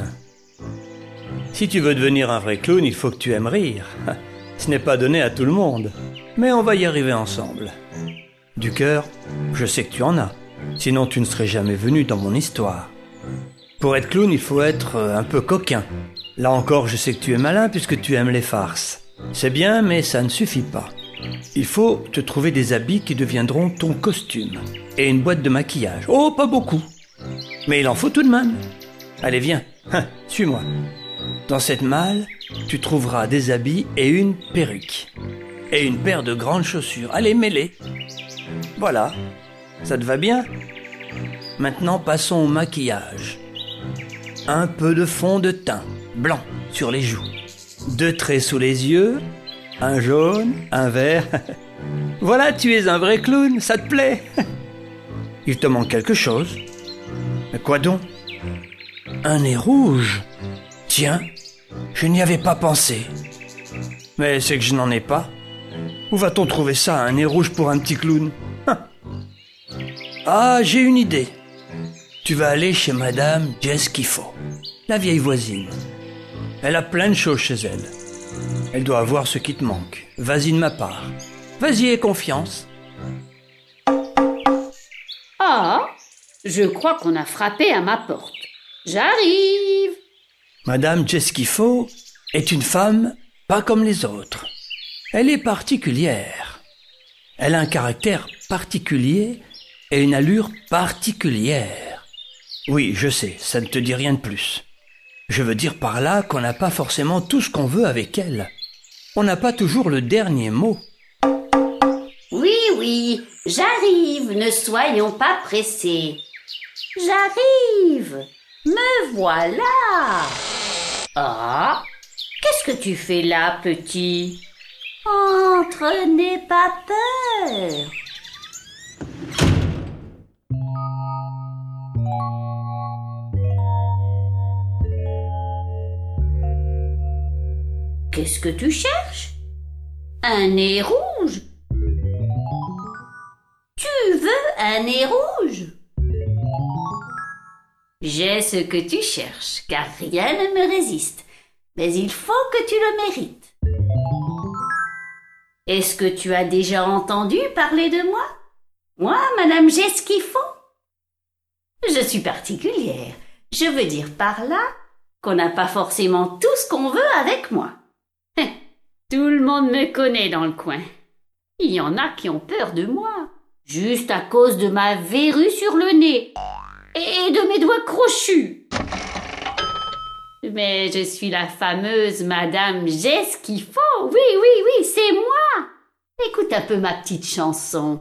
Si tu veux devenir un vrai clown, il faut que tu aimes rire. (laughs) Ce n'est pas donné à tout le monde, mais on va y arriver ensemble. Du cœur, je sais que tu en as, sinon tu ne serais jamais venu dans mon histoire. Pour être clown, il faut être euh, un peu coquin. Là encore, je sais que tu es malin puisque tu aimes les farces. C'est bien, mais ça ne suffit pas. Il faut te trouver des habits qui deviendront ton costume. Et une boîte de maquillage. Oh, pas beaucoup. Mais il en faut tout de même. Allez, viens. Hein, suis-moi. Dans cette malle, tu trouveras des habits et une perruque. Et une paire de grandes chaussures. Allez, mets-les. Voilà, ça te va bien? Maintenant passons au maquillage. Un peu de fond de teint blanc sur les joues. Deux traits sous les yeux, un jaune, un vert. (laughs) voilà, tu es un vrai clown, ça te plaît (laughs) Il te manque quelque chose. Mais quoi donc? Un nez rouge Tiens, je n'y avais pas pensé. Mais c'est que je n'en ai pas. Où va-t-on trouver ça, un nez rouge pour un petit clown? (laughs) Ah, j'ai une idée. Tu vas aller chez Madame Jess Kifo, la vieille voisine. Elle a plein de choses chez elle. Elle doit avoir ce qui te manque. Vas-y de ma part. Vas-y, aie confiance. Ah, je crois qu'on a frappé à ma porte. J'arrive. Madame Jeskifo est une femme pas comme les autres. Elle est particulière. Elle a un caractère particulier et une allure particulière. Oui, je sais, ça ne te dit rien de plus. Je veux dire par là qu'on n'a pas forcément tout ce qu'on veut avec elle. On n'a pas toujours le dernier mot. Oui, oui, j'arrive, ne soyons pas pressés. J'arrive. Me voilà. Ah, qu'est-ce que tu fais là, petit? Entre, n'aie pas peur. Qu'est-ce que tu cherches? Un nez rouge Tu veux un nez rouge? J'ai ce que tu cherches, car rien ne me résiste. Mais il faut que tu le mérites. Est-ce que tu as déjà entendu parler de moi? Moi, Madame J'ai ce qu'il faut Je suis particulière. Je veux dire par là qu'on n'a pas forcément tout ce qu'on veut avec moi. (laughs) Tout le monde me connaît dans le coin. Il y en a qui ont peur de moi, juste à cause de ma verrue sur le nez et de mes doigts crochus. Mais je suis la fameuse Madame faut. Oui, oui, oui, c'est moi. Écoute un peu ma petite chanson.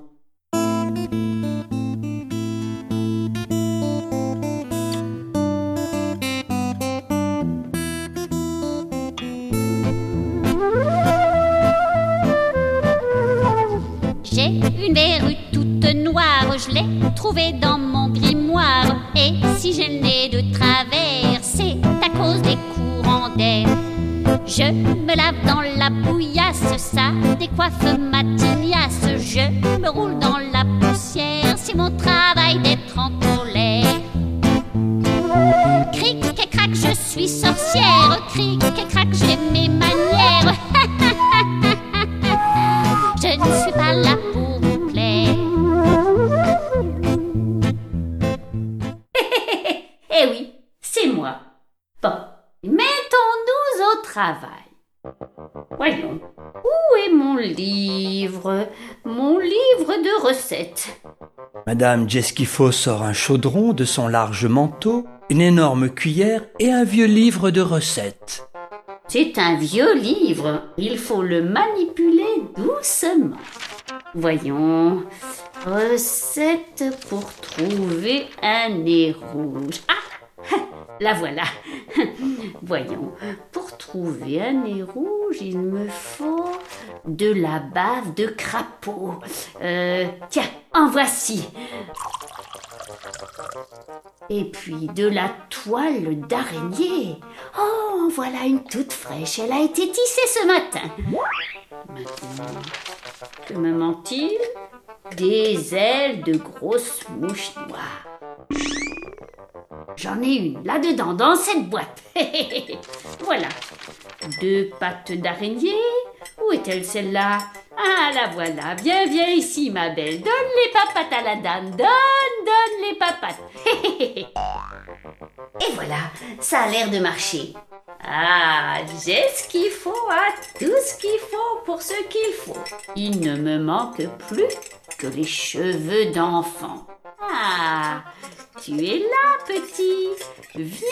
J'ai une verrue toute noire, je l'ai trouvée dans mon grimoire. Et si je n'ai de travers, c'est à cause des courants d'air. Je me lave dans la bouillasse, ça décoiffe Voyons, où est mon livre? Mon livre de recettes. Madame Jeskifo sort un chaudron de son large manteau, une énorme cuillère et un vieux livre de recettes. C'est un vieux livre. Il faut le manipuler doucement. Voyons. Recette pour trouver un nez rouge. Ah La voilà. (laughs) Voyons. Pour trouver un nez rouge, il me faut de la bave de crapaud. Euh, tiens, en voici. Et puis de la toile d'araignée. Oh, en voilà une toute fraîche. Elle a été tissée ce matin. Maintenant, que me manque-t-il? Des ailes de grosses mouches noires. J'en ai une là-dedans, dans cette boîte. (laughs) voilà. Deux pattes d'araignée. Où est-elle celle-là? Ah, la voilà. Viens, viens ici, ma belle. Donne les papates à la dame. Donne, donne les papates. (laughs) Et voilà, ça a l'air de marcher. Ah, j'ai ce qu'il faut, ah, tout ce qu'il faut pour ce qu'il faut. Il ne me manque plus que les cheveux d'enfant. Ah, tu es là, petit. Viens.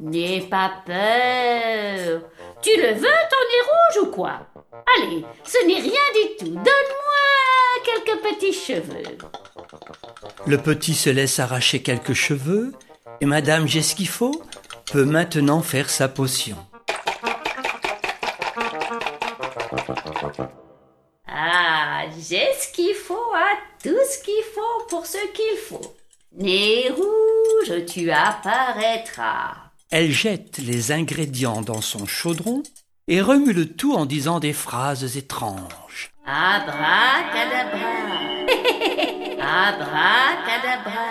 N'aie pas peur. Tu le veux, ton nez rouge ou quoi? Allez, ce n'est rien du tout. Donne-moi quelques petits cheveux. Le petit se laisse arracher quelques cheveux et Madame Jesquifo peut maintenant faire sa potion. Ah, j'ai ce qu'il faut, à tout ce qu'il faut pour ce qu'il faut. Nez rouge, tu apparaîtras. Elle jette les ingrédients dans son chaudron et remue le tout en disant des phrases étranges. Abracadabra. (laughs) Abracadabra.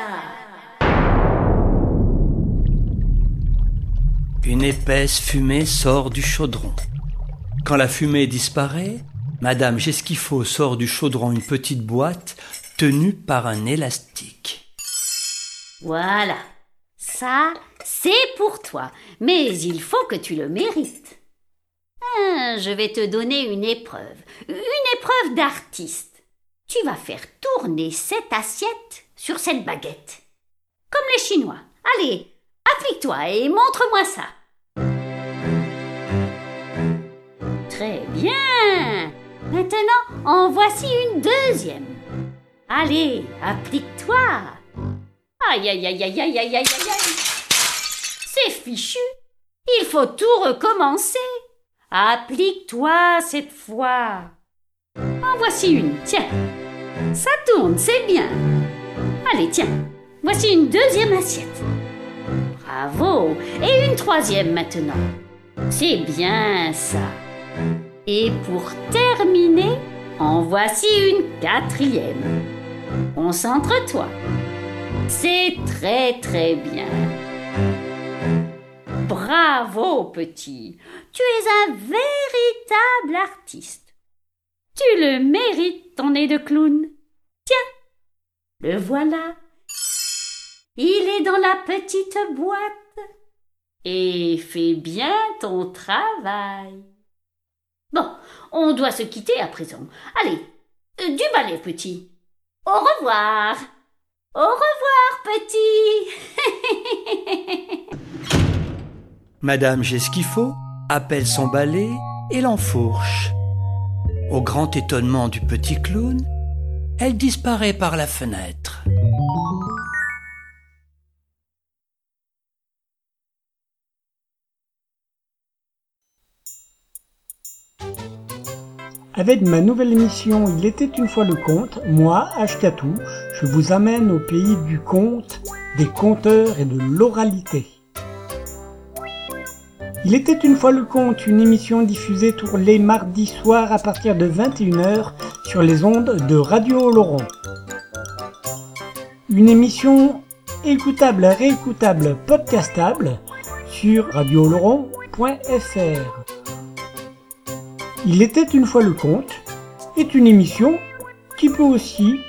Une épaisse fumée sort du chaudron. Quand la fumée disparaît, Madame Jesquifo sort du chaudron une petite boîte tenue par un élastique. Voilà. Ça, c'est pour toi. Mais il faut que tu le mérites. Ah, je vais te donner une épreuve. Une épreuve d'artiste. Tu vas faire tourner cette assiette sur cette baguette. Comme les Chinois. Allez, applique-toi et montre-moi ça. Très bien. Maintenant, en voici une deuxième. Allez, applique-toi. Aïe, aïe, aïe, aïe, aïe, aïe, aïe, aïe. C'est fichu. Il faut tout recommencer. Applique-toi cette fois. En voici une, tiens. Ça tourne, c'est bien. Allez, tiens. Voici une deuxième assiette. Bravo. Et une troisième maintenant. C'est bien ça. Et pour terminer, en voici une quatrième. On s'entretoit. C'est très très bien. Bravo, petit. Tu es un véritable artiste. Tu le mérites, ton nez de clown. Tiens, le voilà. Il est dans la petite boîte. Et fais bien ton travail. Bon, on doit se quitter à présent. Allez, euh, du balai, petit. Au revoir. Au revoir, petit. (laughs) Madame Jesquifo appelle son balai et l'enfourche. Au grand étonnement du petit clown, elle disparaît par la fenêtre. Avec ma nouvelle émission Il était une fois le conte, moi, Ashkatou, je vous amène au pays du conte, des conteurs et de l'oralité. Il était une fois le conte, une émission diffusée tous les mardis soirs à partir de 21h sur les ondes de Radio Laurent. Une émission écoutable, réécoutable, podcastable sur radioloron.fr. Il était une fois le conte est une émission qui peut aussi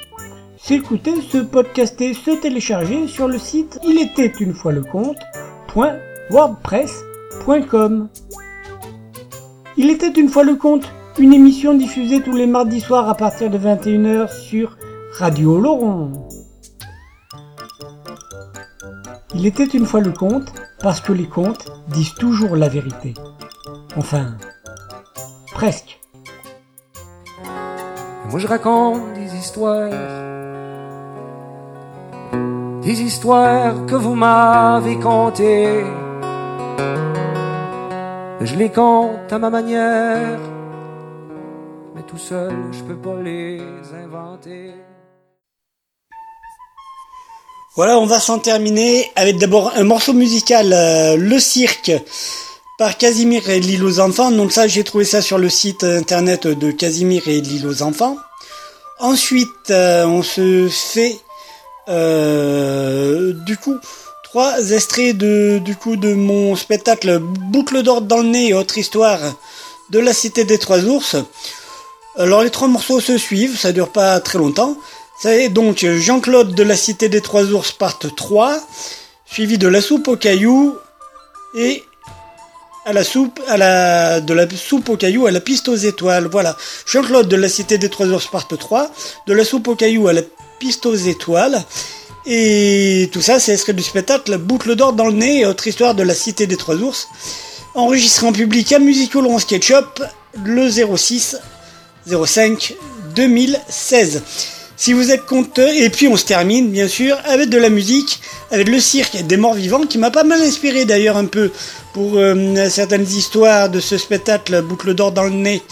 s'écouter, se podcaster, se télécharger sur le site il était une fois le conte.wordpress.com. Il était une fois le conte, une émission diffusée tous les mardis soirs à partir de 21h sur Radio Laurent. Il était une fois le conte parce que les contes disent toujours la vérité. Enfin, presque. Et moi je raconte des histoires, des histoires que vous m'avez contées. Je les compte à ma manière, mais tout seul je peux pas les inventer. Voilà, on va s'en terminer avec d'abord un morceau musical, euh, Le Cirque, par Casimir et l'île aux enfants. Donc ça, j'ai trouvé ça sur le site internet de Casimir et l'île aux enfants. Ensuite, euh, on se fait euh, du coup trois extraits de du coup de mon spectacle Boucle d'ordre dans le nez et autre histoire de la cité des trois ours. Alors les trois morceaux se suivent, ça dure pas très longtemps. C'est donc Jean-Claude de la cité des trois ours part 3, suivi de la soupe aux cailloux et à la soupe, à la, de la soupe aux cailloux à la piste aux étoiles. Voilà. Jean-Claude de la Cité des Trois Ours part 3, de la soupe aux cailloux à la piste aux étoiles. Et tout ça, c'est extrait du spectacle Boucle d'or dans le nez et autre histoire de la Cité des Trois Ours. Enregistré en public à Musical Laurent Sketchup le 06 05 2016. Si vous êtes content, et puis on se termine bien sûr avec de la musique, avec le cirque des morts vivants, qui m'a pas mal inspiré d'ailleurs un peu pour euh, certaines histoires de ce spectacle boucle d'or dans le nez.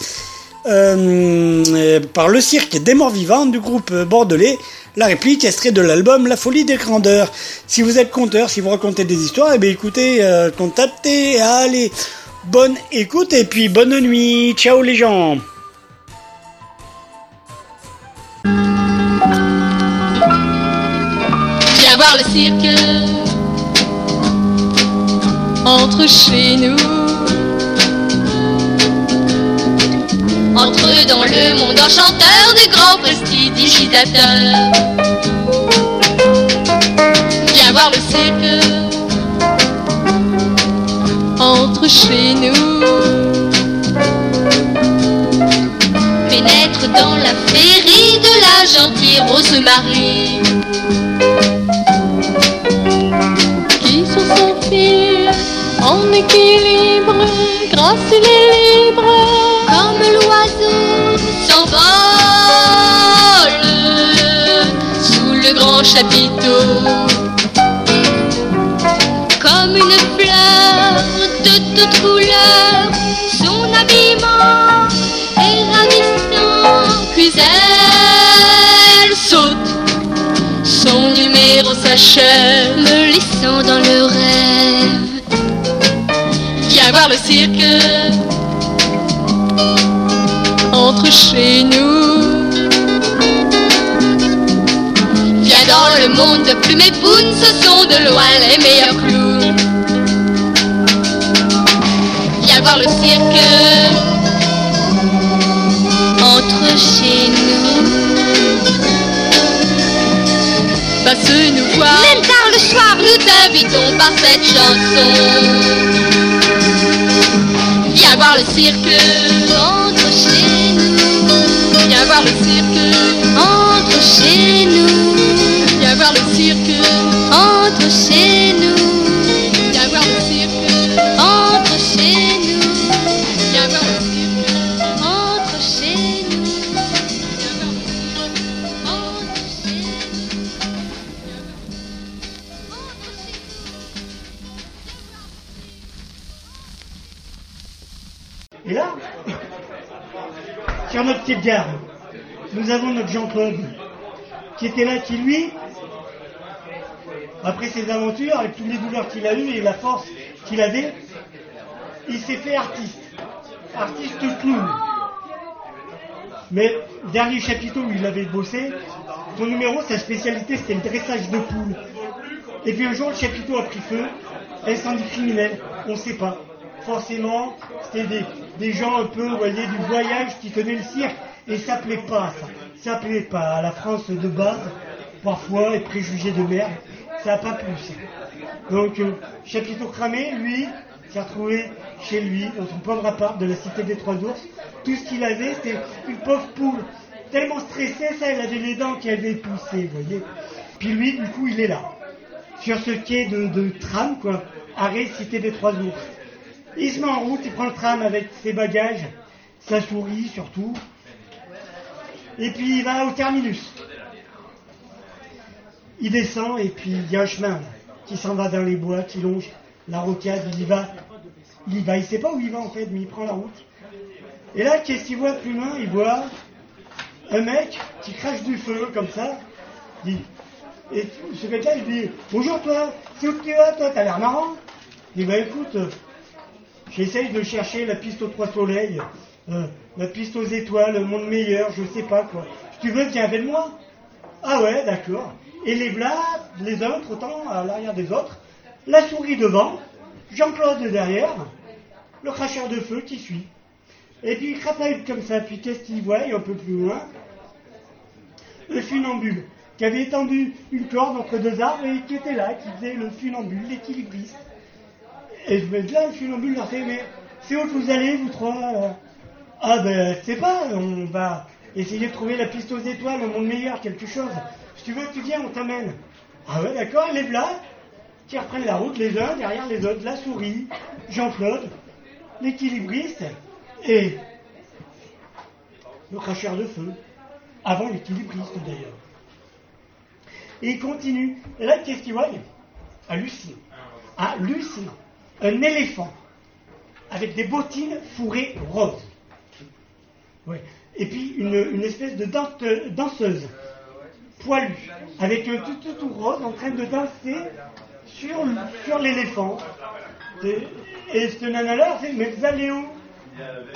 Euh, par le cirque des morts vivants du groupe bordelais, la réplique extrait de l'album La folie des grandeurs. Si vous êtes conteur, si vous racontez des histoires, eh bien écoutez, euh, contactez, allez, bonne écoute et puis bonne nuit, ciao les gens voir le cirque entre chez nous. Entre dans le monde enchanteur des grands prestidigitateurs. Viens voir le cirque entre chez nous. Pénètre dans la féerie de la gentille Rose-Marie. Grâce et libre, comme l'oiseau s'envole sous le grand chapiteau, comme une fleur de toute couleur, son habillement est ravissant, puis elle saute son numéro s'achève, me laissant dans le rêve. Viens voir le cirque entre chez nous. Viens dans le monde de plumes et pounes, ce sont de loin les meilleurs clowns. Viens voir le cirque entre chez nous. Passe nous voir. Même tard le soir, nous t'invitons par cette chanson. Viens voir le cirque entre chez nous. Viens voir le cirque entre chez nous. Viens voir le cirque entre chez nous. Gare, nous avons notre Jean-Claude, qui était là, qui lui, après ses aventures, avec toutes les douleurs qu'il a eues et la force qu'il avait, il s'est fait artiste. Artiste clown. Mais, dernier chapiteau où il avait bossé, son numéro, sa spécialité, c'était le dressage de poules. Et puis un jour, le chapiteau a pris feu, incendie criminel, on ne sait pas. Forcément, c'était des, des gens un peu, vous voyez, du voyage qui tenaient le cirque, et ça plaît pas, ça. Ça plaît pas. À la France de base, parfois, et préjugés de merde, ça n'a pas plu, ça. Donc, euh, chapiteau cramé, lui, s'est retrouvé chez lui, dans son pauvre appart de la cité des Trois Ours. Tout ce qu'il avait, c'était une pauvre poule. Tellement stressée, ça, elle avait les dents qui avaient poussé, vous voyez. Puis lui, du coup, il est là. Sur ce quai de, de tram, quoi. Arrêt cité des Trois Ours. Il se met en route, il prend le tram avec ses bagages, sa souris surtout. Et puis il va au terminus. Il descend et puis il y a un chemin qui s'en va dans les bois, qui longe la rocade, il y va. Il y va, il sait pas où il va en fait, mais il prend la route. Et là, qu'est-ce qu'il voit plus loin? Il voit un mec qui crache du feu comme ça. Il et ce gars il dit Bonjour toi, c'est où que tu vas toi? T'as l'air marrant. Il dit Bah écoute, j'essaye de chercher la piste aux trois soleils, euh, la piste aux étoiles, le monde meilleur, je sais pas quoi. Tu veux, viens avec moi. Ah ouais, d'accord. Et les blas, les uns trottant à l'arrière des autres, la souris devant, Jean-Claude derrière, le cracheur de feu qui suit. Et puis il crapahute comme ça, puis qu'est-ce qu'il voit? Un peu plus loin Le funambule, qui avait étendu une corde entre deux arbres et qui était là, qui faisait le funambule, l'équilibriste. Et je me dis là, le funambule leur fait, mais c'est où que vous allez, vous trois euh Ah ben, je sais pas, on va essayer de trouver la piste aux étoiles, le monde meilleur, quelque chose. Si tu veux, tu viens, on t'amène. Ah ouais, d'accord, les là, qui reprennent la route, les uns derrière les autres, la souris, Jean-Claude, l'équilibriste et le cracheur de feu. avant l'équilibriste d'ailleurs. Et il continue. Et là, qu'est-ce qu'il voit? Hallucinant. Un éléphant avec des bottines fourrées roses. Et puis une, une espèce de danseuse poilue avec un tout, tout, rose en train de danser sur, sur l'éléphant. Et, ce nana-là fait Mais vous allez où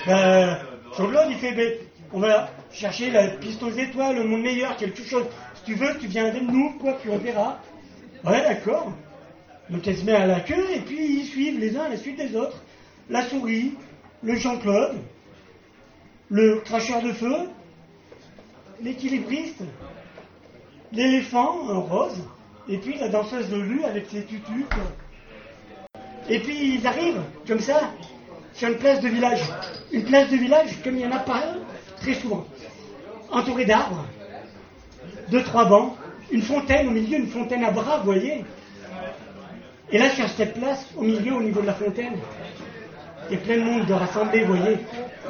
ben, Jean-Claude, il fait ben, On va chercher la piste aux étoiles, le monde meilleur, quelque chose. Si tu veux, tu viens avec nous, quoi, puis on. Ouais, d'accord. Donc elle se met à la queue et puis ils suivent les uns à la suite des autres. La souris, le Jean-Claude, le cracheur de feu, l'équilibriste, l'éléphant en rose, et puis la danseuse de lu avec ses tutus. Et puis ils arrivent, comme ça, sur une place de village. Une place de village, comme il n'y en a pas très souvent. Entourée d'arbres, deux, trois bancs, une fontaine au milieu, une fontaine à bras, vous voyez. Et là, sur cette place, au milieu, au niveau de la fontaine, il y a plein de monde de rassemblés, vous voyez.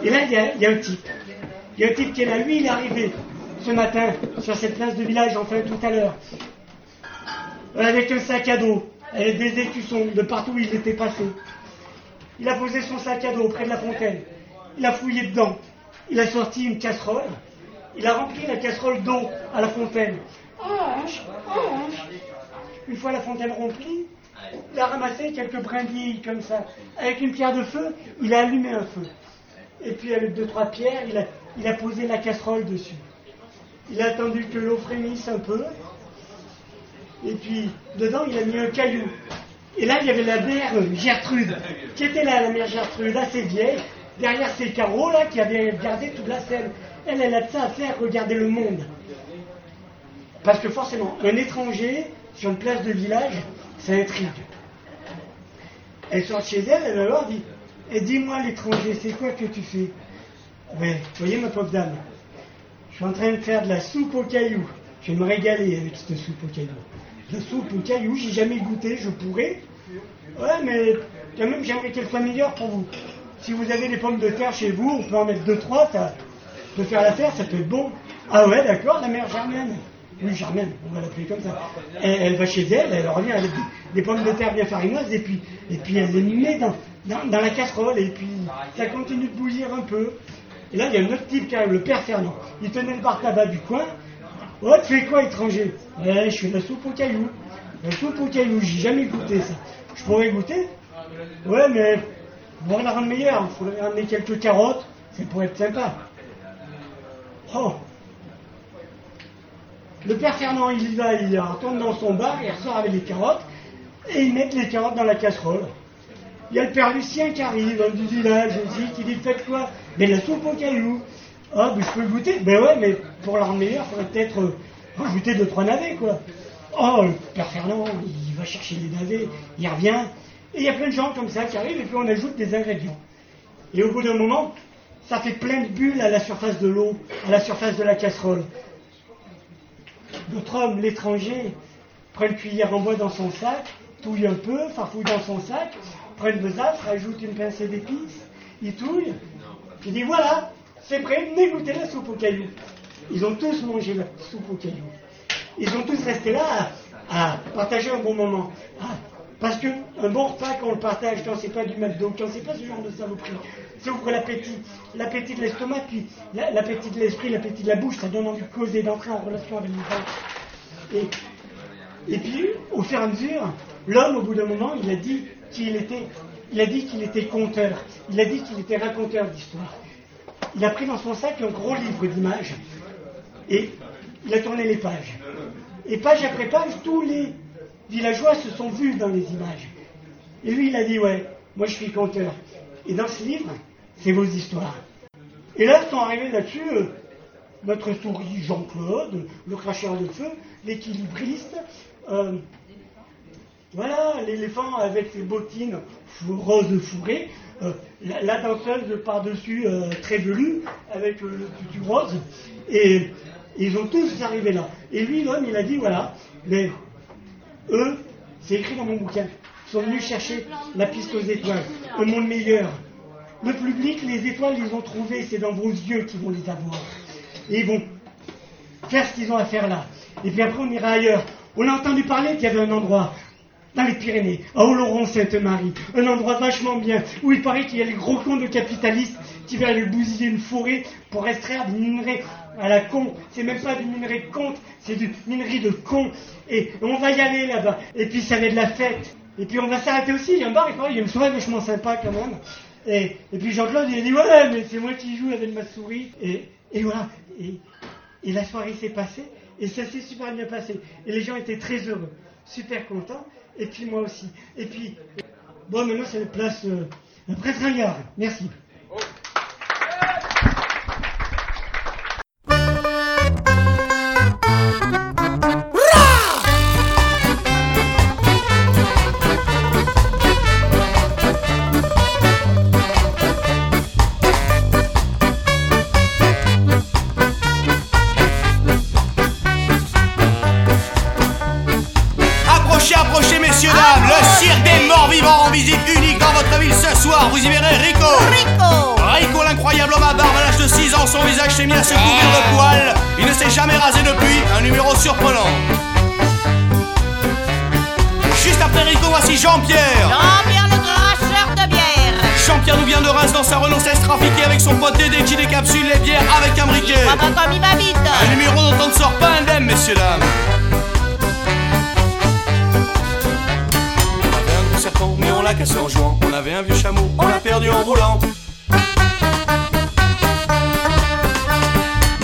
Et là, il y, a, un type. Il y a un type qui est là. Lui, il est arrivé ce matin sur cette place de village, enfin tout à l'heure, avec un sac à dos, avec des écussons de partout où il était passé. Il a posé son sac à dos près de la fontaine. Il a fouillé dedans. Il a sorti une casserole. Il a rempli la casserole d'eau à la fontaine. Une fois la fontaine remplie, il a ramassé quelques brindilles comme ça. Avec une pierre de feu, il a allumé un feu. Et puis avec deux, trois pierres, il a, posé la casserole dessus. Il a attendu que l'eau frémisse un peu. Et puis, dedans, il a mis un caillou. Et là, il y avait la mère Gertrude, qui était là, la mère Gertrude, assez vieille, derrière ses carreaux, là, qui avait regardé toute la scène. Elle, elle a de ça à faire, regarder le monde. Parce que forcément, un étranger, sur une place de village, ça intrigue. Elle sort chez elle, elle alors dit Et dis-moi, l'étranger, c'est quoi que tu fais? Ben, vous voyez, ma pauvre dame, je suis en train de faire de la soupe aux cailloux. Je vais me régaler avec cette soupe aux cailloux. La soupe aux cailloux, j'ai jamais goûté, je pourrais. Ouais, mais quand même, j'aimerais qu'elle soit meilleure pour vous. Si vous avez des pommes de terre chez vous, on peut en mettre deux, trois, ça peut faire l'affaire, ça peut être bon. Ah ouais, d'accord, la mère Germaine. Oui, Germaine, on va l'appeler comme ça. Elle, va chez elle, elle revient avec des, pommes de terre bien farineuses, et puis, et puis elle les met dans, dans, la casserole, et puis ça continue de bouillir un peu. Et là, il y a un autre type qui arrive, le père Fernand. Il tenait le bar tabac du coin. Oh, tu fais quoi, étranger? Ouais, je fais la soupe aux cailloux. La soupe aux cailloux, j'ai jamais goûté ça. Je pourrais goûter? Ouais, mais pour la rendre meilleure, il faudrait ramener quelques carottes, ça pourrait être sympa. Oh Le père Fernand, il y va, il retourne dans son bar, il ressort avec les carottes, et ils mettent les carottes dans la casserole. Il y a le père Lucien qui arrive, homme du village aussi, qui dit Faites quoi? Mais la soupe aux cailloux. Ah, ben, je peux goûter Ben ouais, mais pour la rendre meilleure, il faudrait peut-être euh, rajouter deux, trois navets, quoi. Oh, le père Fernand, il va chercher les navets, il revient, et il y a plein de gens comme ça qui arrivent, et puis on ajoute des ingrédients. Et au bout d'un moment, ça fait plein de bulles à la surface de l'eau, à la surface de la casserole. Notre homme, l'étranger, prend une cuillère en bois dans son sac, touille un peu, farfouille dans son sac, prend une besace, rajoute une pincée d'épices, il touille, il dit voilà, c'est prêt, venez goûter la soupe aux cailloux. Ils ont tous mangé la soupe aux cailloux. Ils ont tous resté là à, partager un bon moment. Ah, parce que un bon repas, quand on le partage, quand c'est pas du McDo, quand c'est pas ce genre de saloperie, ça ouvre l'appétit, de l'estomac, puis la- l'appétit de l'esprit, l'appétit de la bouche, ça donne envie de causer, d'entrer en relation avec les et puis, au fur et à mesure, l'homme, au bout d'un moment, il a dit qu'il était, il a dit qu'il était conteur, il a dit qu'il était raconteur d'histoire. Il a pris dans son sac un gros livre d'images et il a tourné les pages. Et page après page, tous les villageois se sont vus dans les images. Et lui, il a dit, ouais, moi je suis conteur. Et dans ce livre, c'est vos histoires. Et là, sont arrivés là-dessus euh, notre souris Jean-Claude, le cracheur de feu, l'équilibriste, euh, voilà, l'éléphant avec ses bottines roses fourrées, euh, la, danseuse par-dessus euh, très velue avec euh, le tutu rose, et ils ont tous arrivé là. Et lui, l'homme, il a dit voilà, mais eux, c'est écrit dans mon bouquin, sont venus chercher la piste aux étoiles, un monde meilleur. Le public, les étoiles, ils ont trouvé, c'est dans vos yeux qu'ils vont les avoir. Et ils vont faire ce qu'ils ont à faire là. Et puis après, on ira ailleurs. On a entendu parler qu'il y avait un endroit dans les Pyrénées, à Oloron-Sainte-Marie, un endroit vachement bien, où il paraît qu'il y a les gros cons de capitalistes qui veulent aller bousiller une forêt pour extraire du minerai à la con. C'est même pas du minerai de compte, c'est du minerai de con. Et on va y aller là-bas. Et puis ça va être de la fête. Et puis on va s'arrêter aussi, il y a un bar, il y a une soirée vachement sympa quand même. Et, et puis Jean-Claude, il a dit, ouais, mais c'est moi qui joue avec ma souris. Et, et voilà. Et, et la soirée s'est passée, et ça s'est super bien passé. Et les gens étaient très heureux, super contents, et puis moi aussi. Et puis, bon, maintenant c'est la place, euh, la presse. Merci. Votre ville ce soir. Vous y verrez Rico. Rico Rico, l'incroyable homme à barbe à l'âge de 6 ans, son visage s'est mis à se couvrir de poils. Il ne s'est jamais rasé depuis, un numéro surprenant. Juste après Rico, voici Jean-Pierre. Jean-Pierre le cracheur de bière. Jean-Pierre nous vient de Reims dans sa 16 trafiquée avec son pote Dédé qui décapsule les bières avec un briquet. Pas comme il. Un numéro dont on ne sort pas indemne, messieurs, dames. L'a cassé en jouant. On avait un vieux chameau, on l'a perdu en roulant.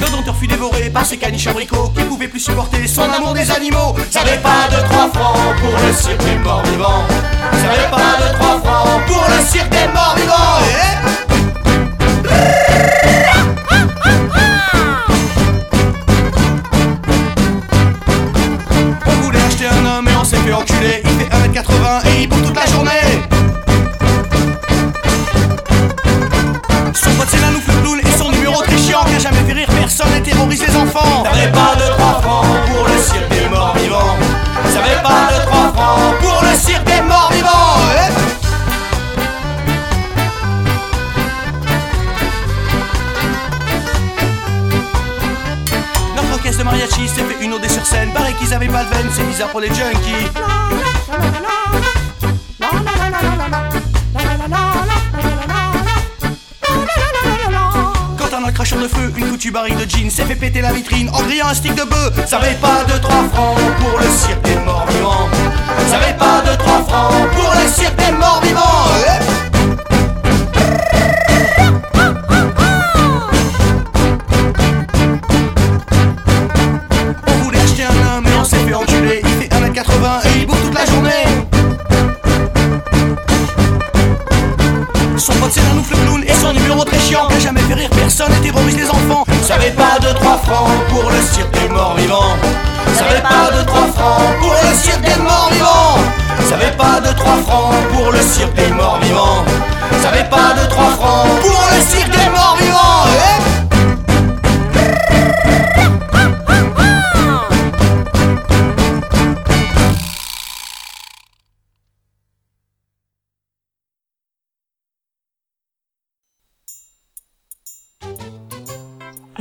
Notre denteur fut dévoré par ces caniches abricots qui pouvaient plus supporter son amour des animaux. Ça avait pas de trois francs pour le cirque des morts vivants. Ça avait pas de trois francs pour le cirque des morts vivants. Eh enculer. Il fait 1m80 et il bouffe toute la journée. Son pote c'est la noufle clown et son numéro très chiant qui a jamais fait rire personne et terrorise les enfants. T'avais pas de 3 francs pour le cirque des morts vivants. T'avais pas de 3 francs pour le cirque des morts vivants. Eh de mariachi s'est OD sur scène. Pareil qu'ils avaient pas de veine, c'est bizarre pour les junkies. Quand un cracheur de feu, une foutue barrique de jeans s'est fait péter la vitrine en grillant un stick de bœuf. Ça avait pas de 3 francs pour le cirque des morts vivants. Ça avait pas de 3 francs pour le cirque des morts vivants.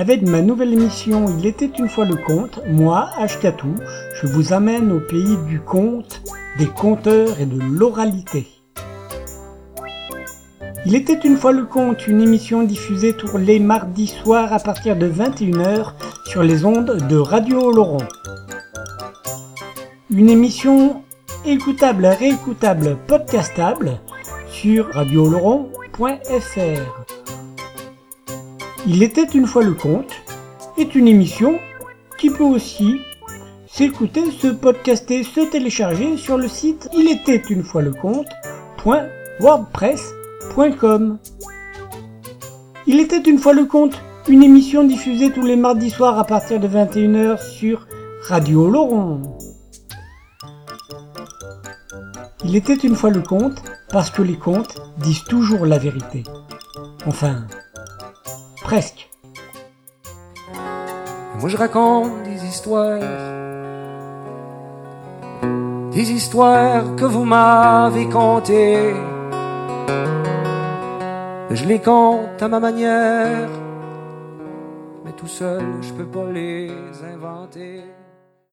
Avec ma nouvelle émission Il était une fois le conte, moi, Ashkatou, je vous amène au pays du conte, des conteurs et de l'oralité. Il était une fois le conte, une émission diffusée tous les mardis soirs à partir de 21h sur les ondes de Radio Laurent. Une émission écoutable, réécoutable, podcastable sur radioloron.fr. Il était une fois le conte est une émission qui peut aussi s'écouter, se podcaster, se télécharger sur le site il était une fois le conte.wordpress.com. Il était une fois le conte, une émission diffusée tous les mardis soirs à partir de 21h sur Radio Laurent. Il était une fois le conte parce que les contes disent toujours la vérité. Enfin, presque. Moi je raconte des histoires, des histoires que vous m'avez contées. Je les compte à ma manière, mais Tout seul, je peux pas les inventer.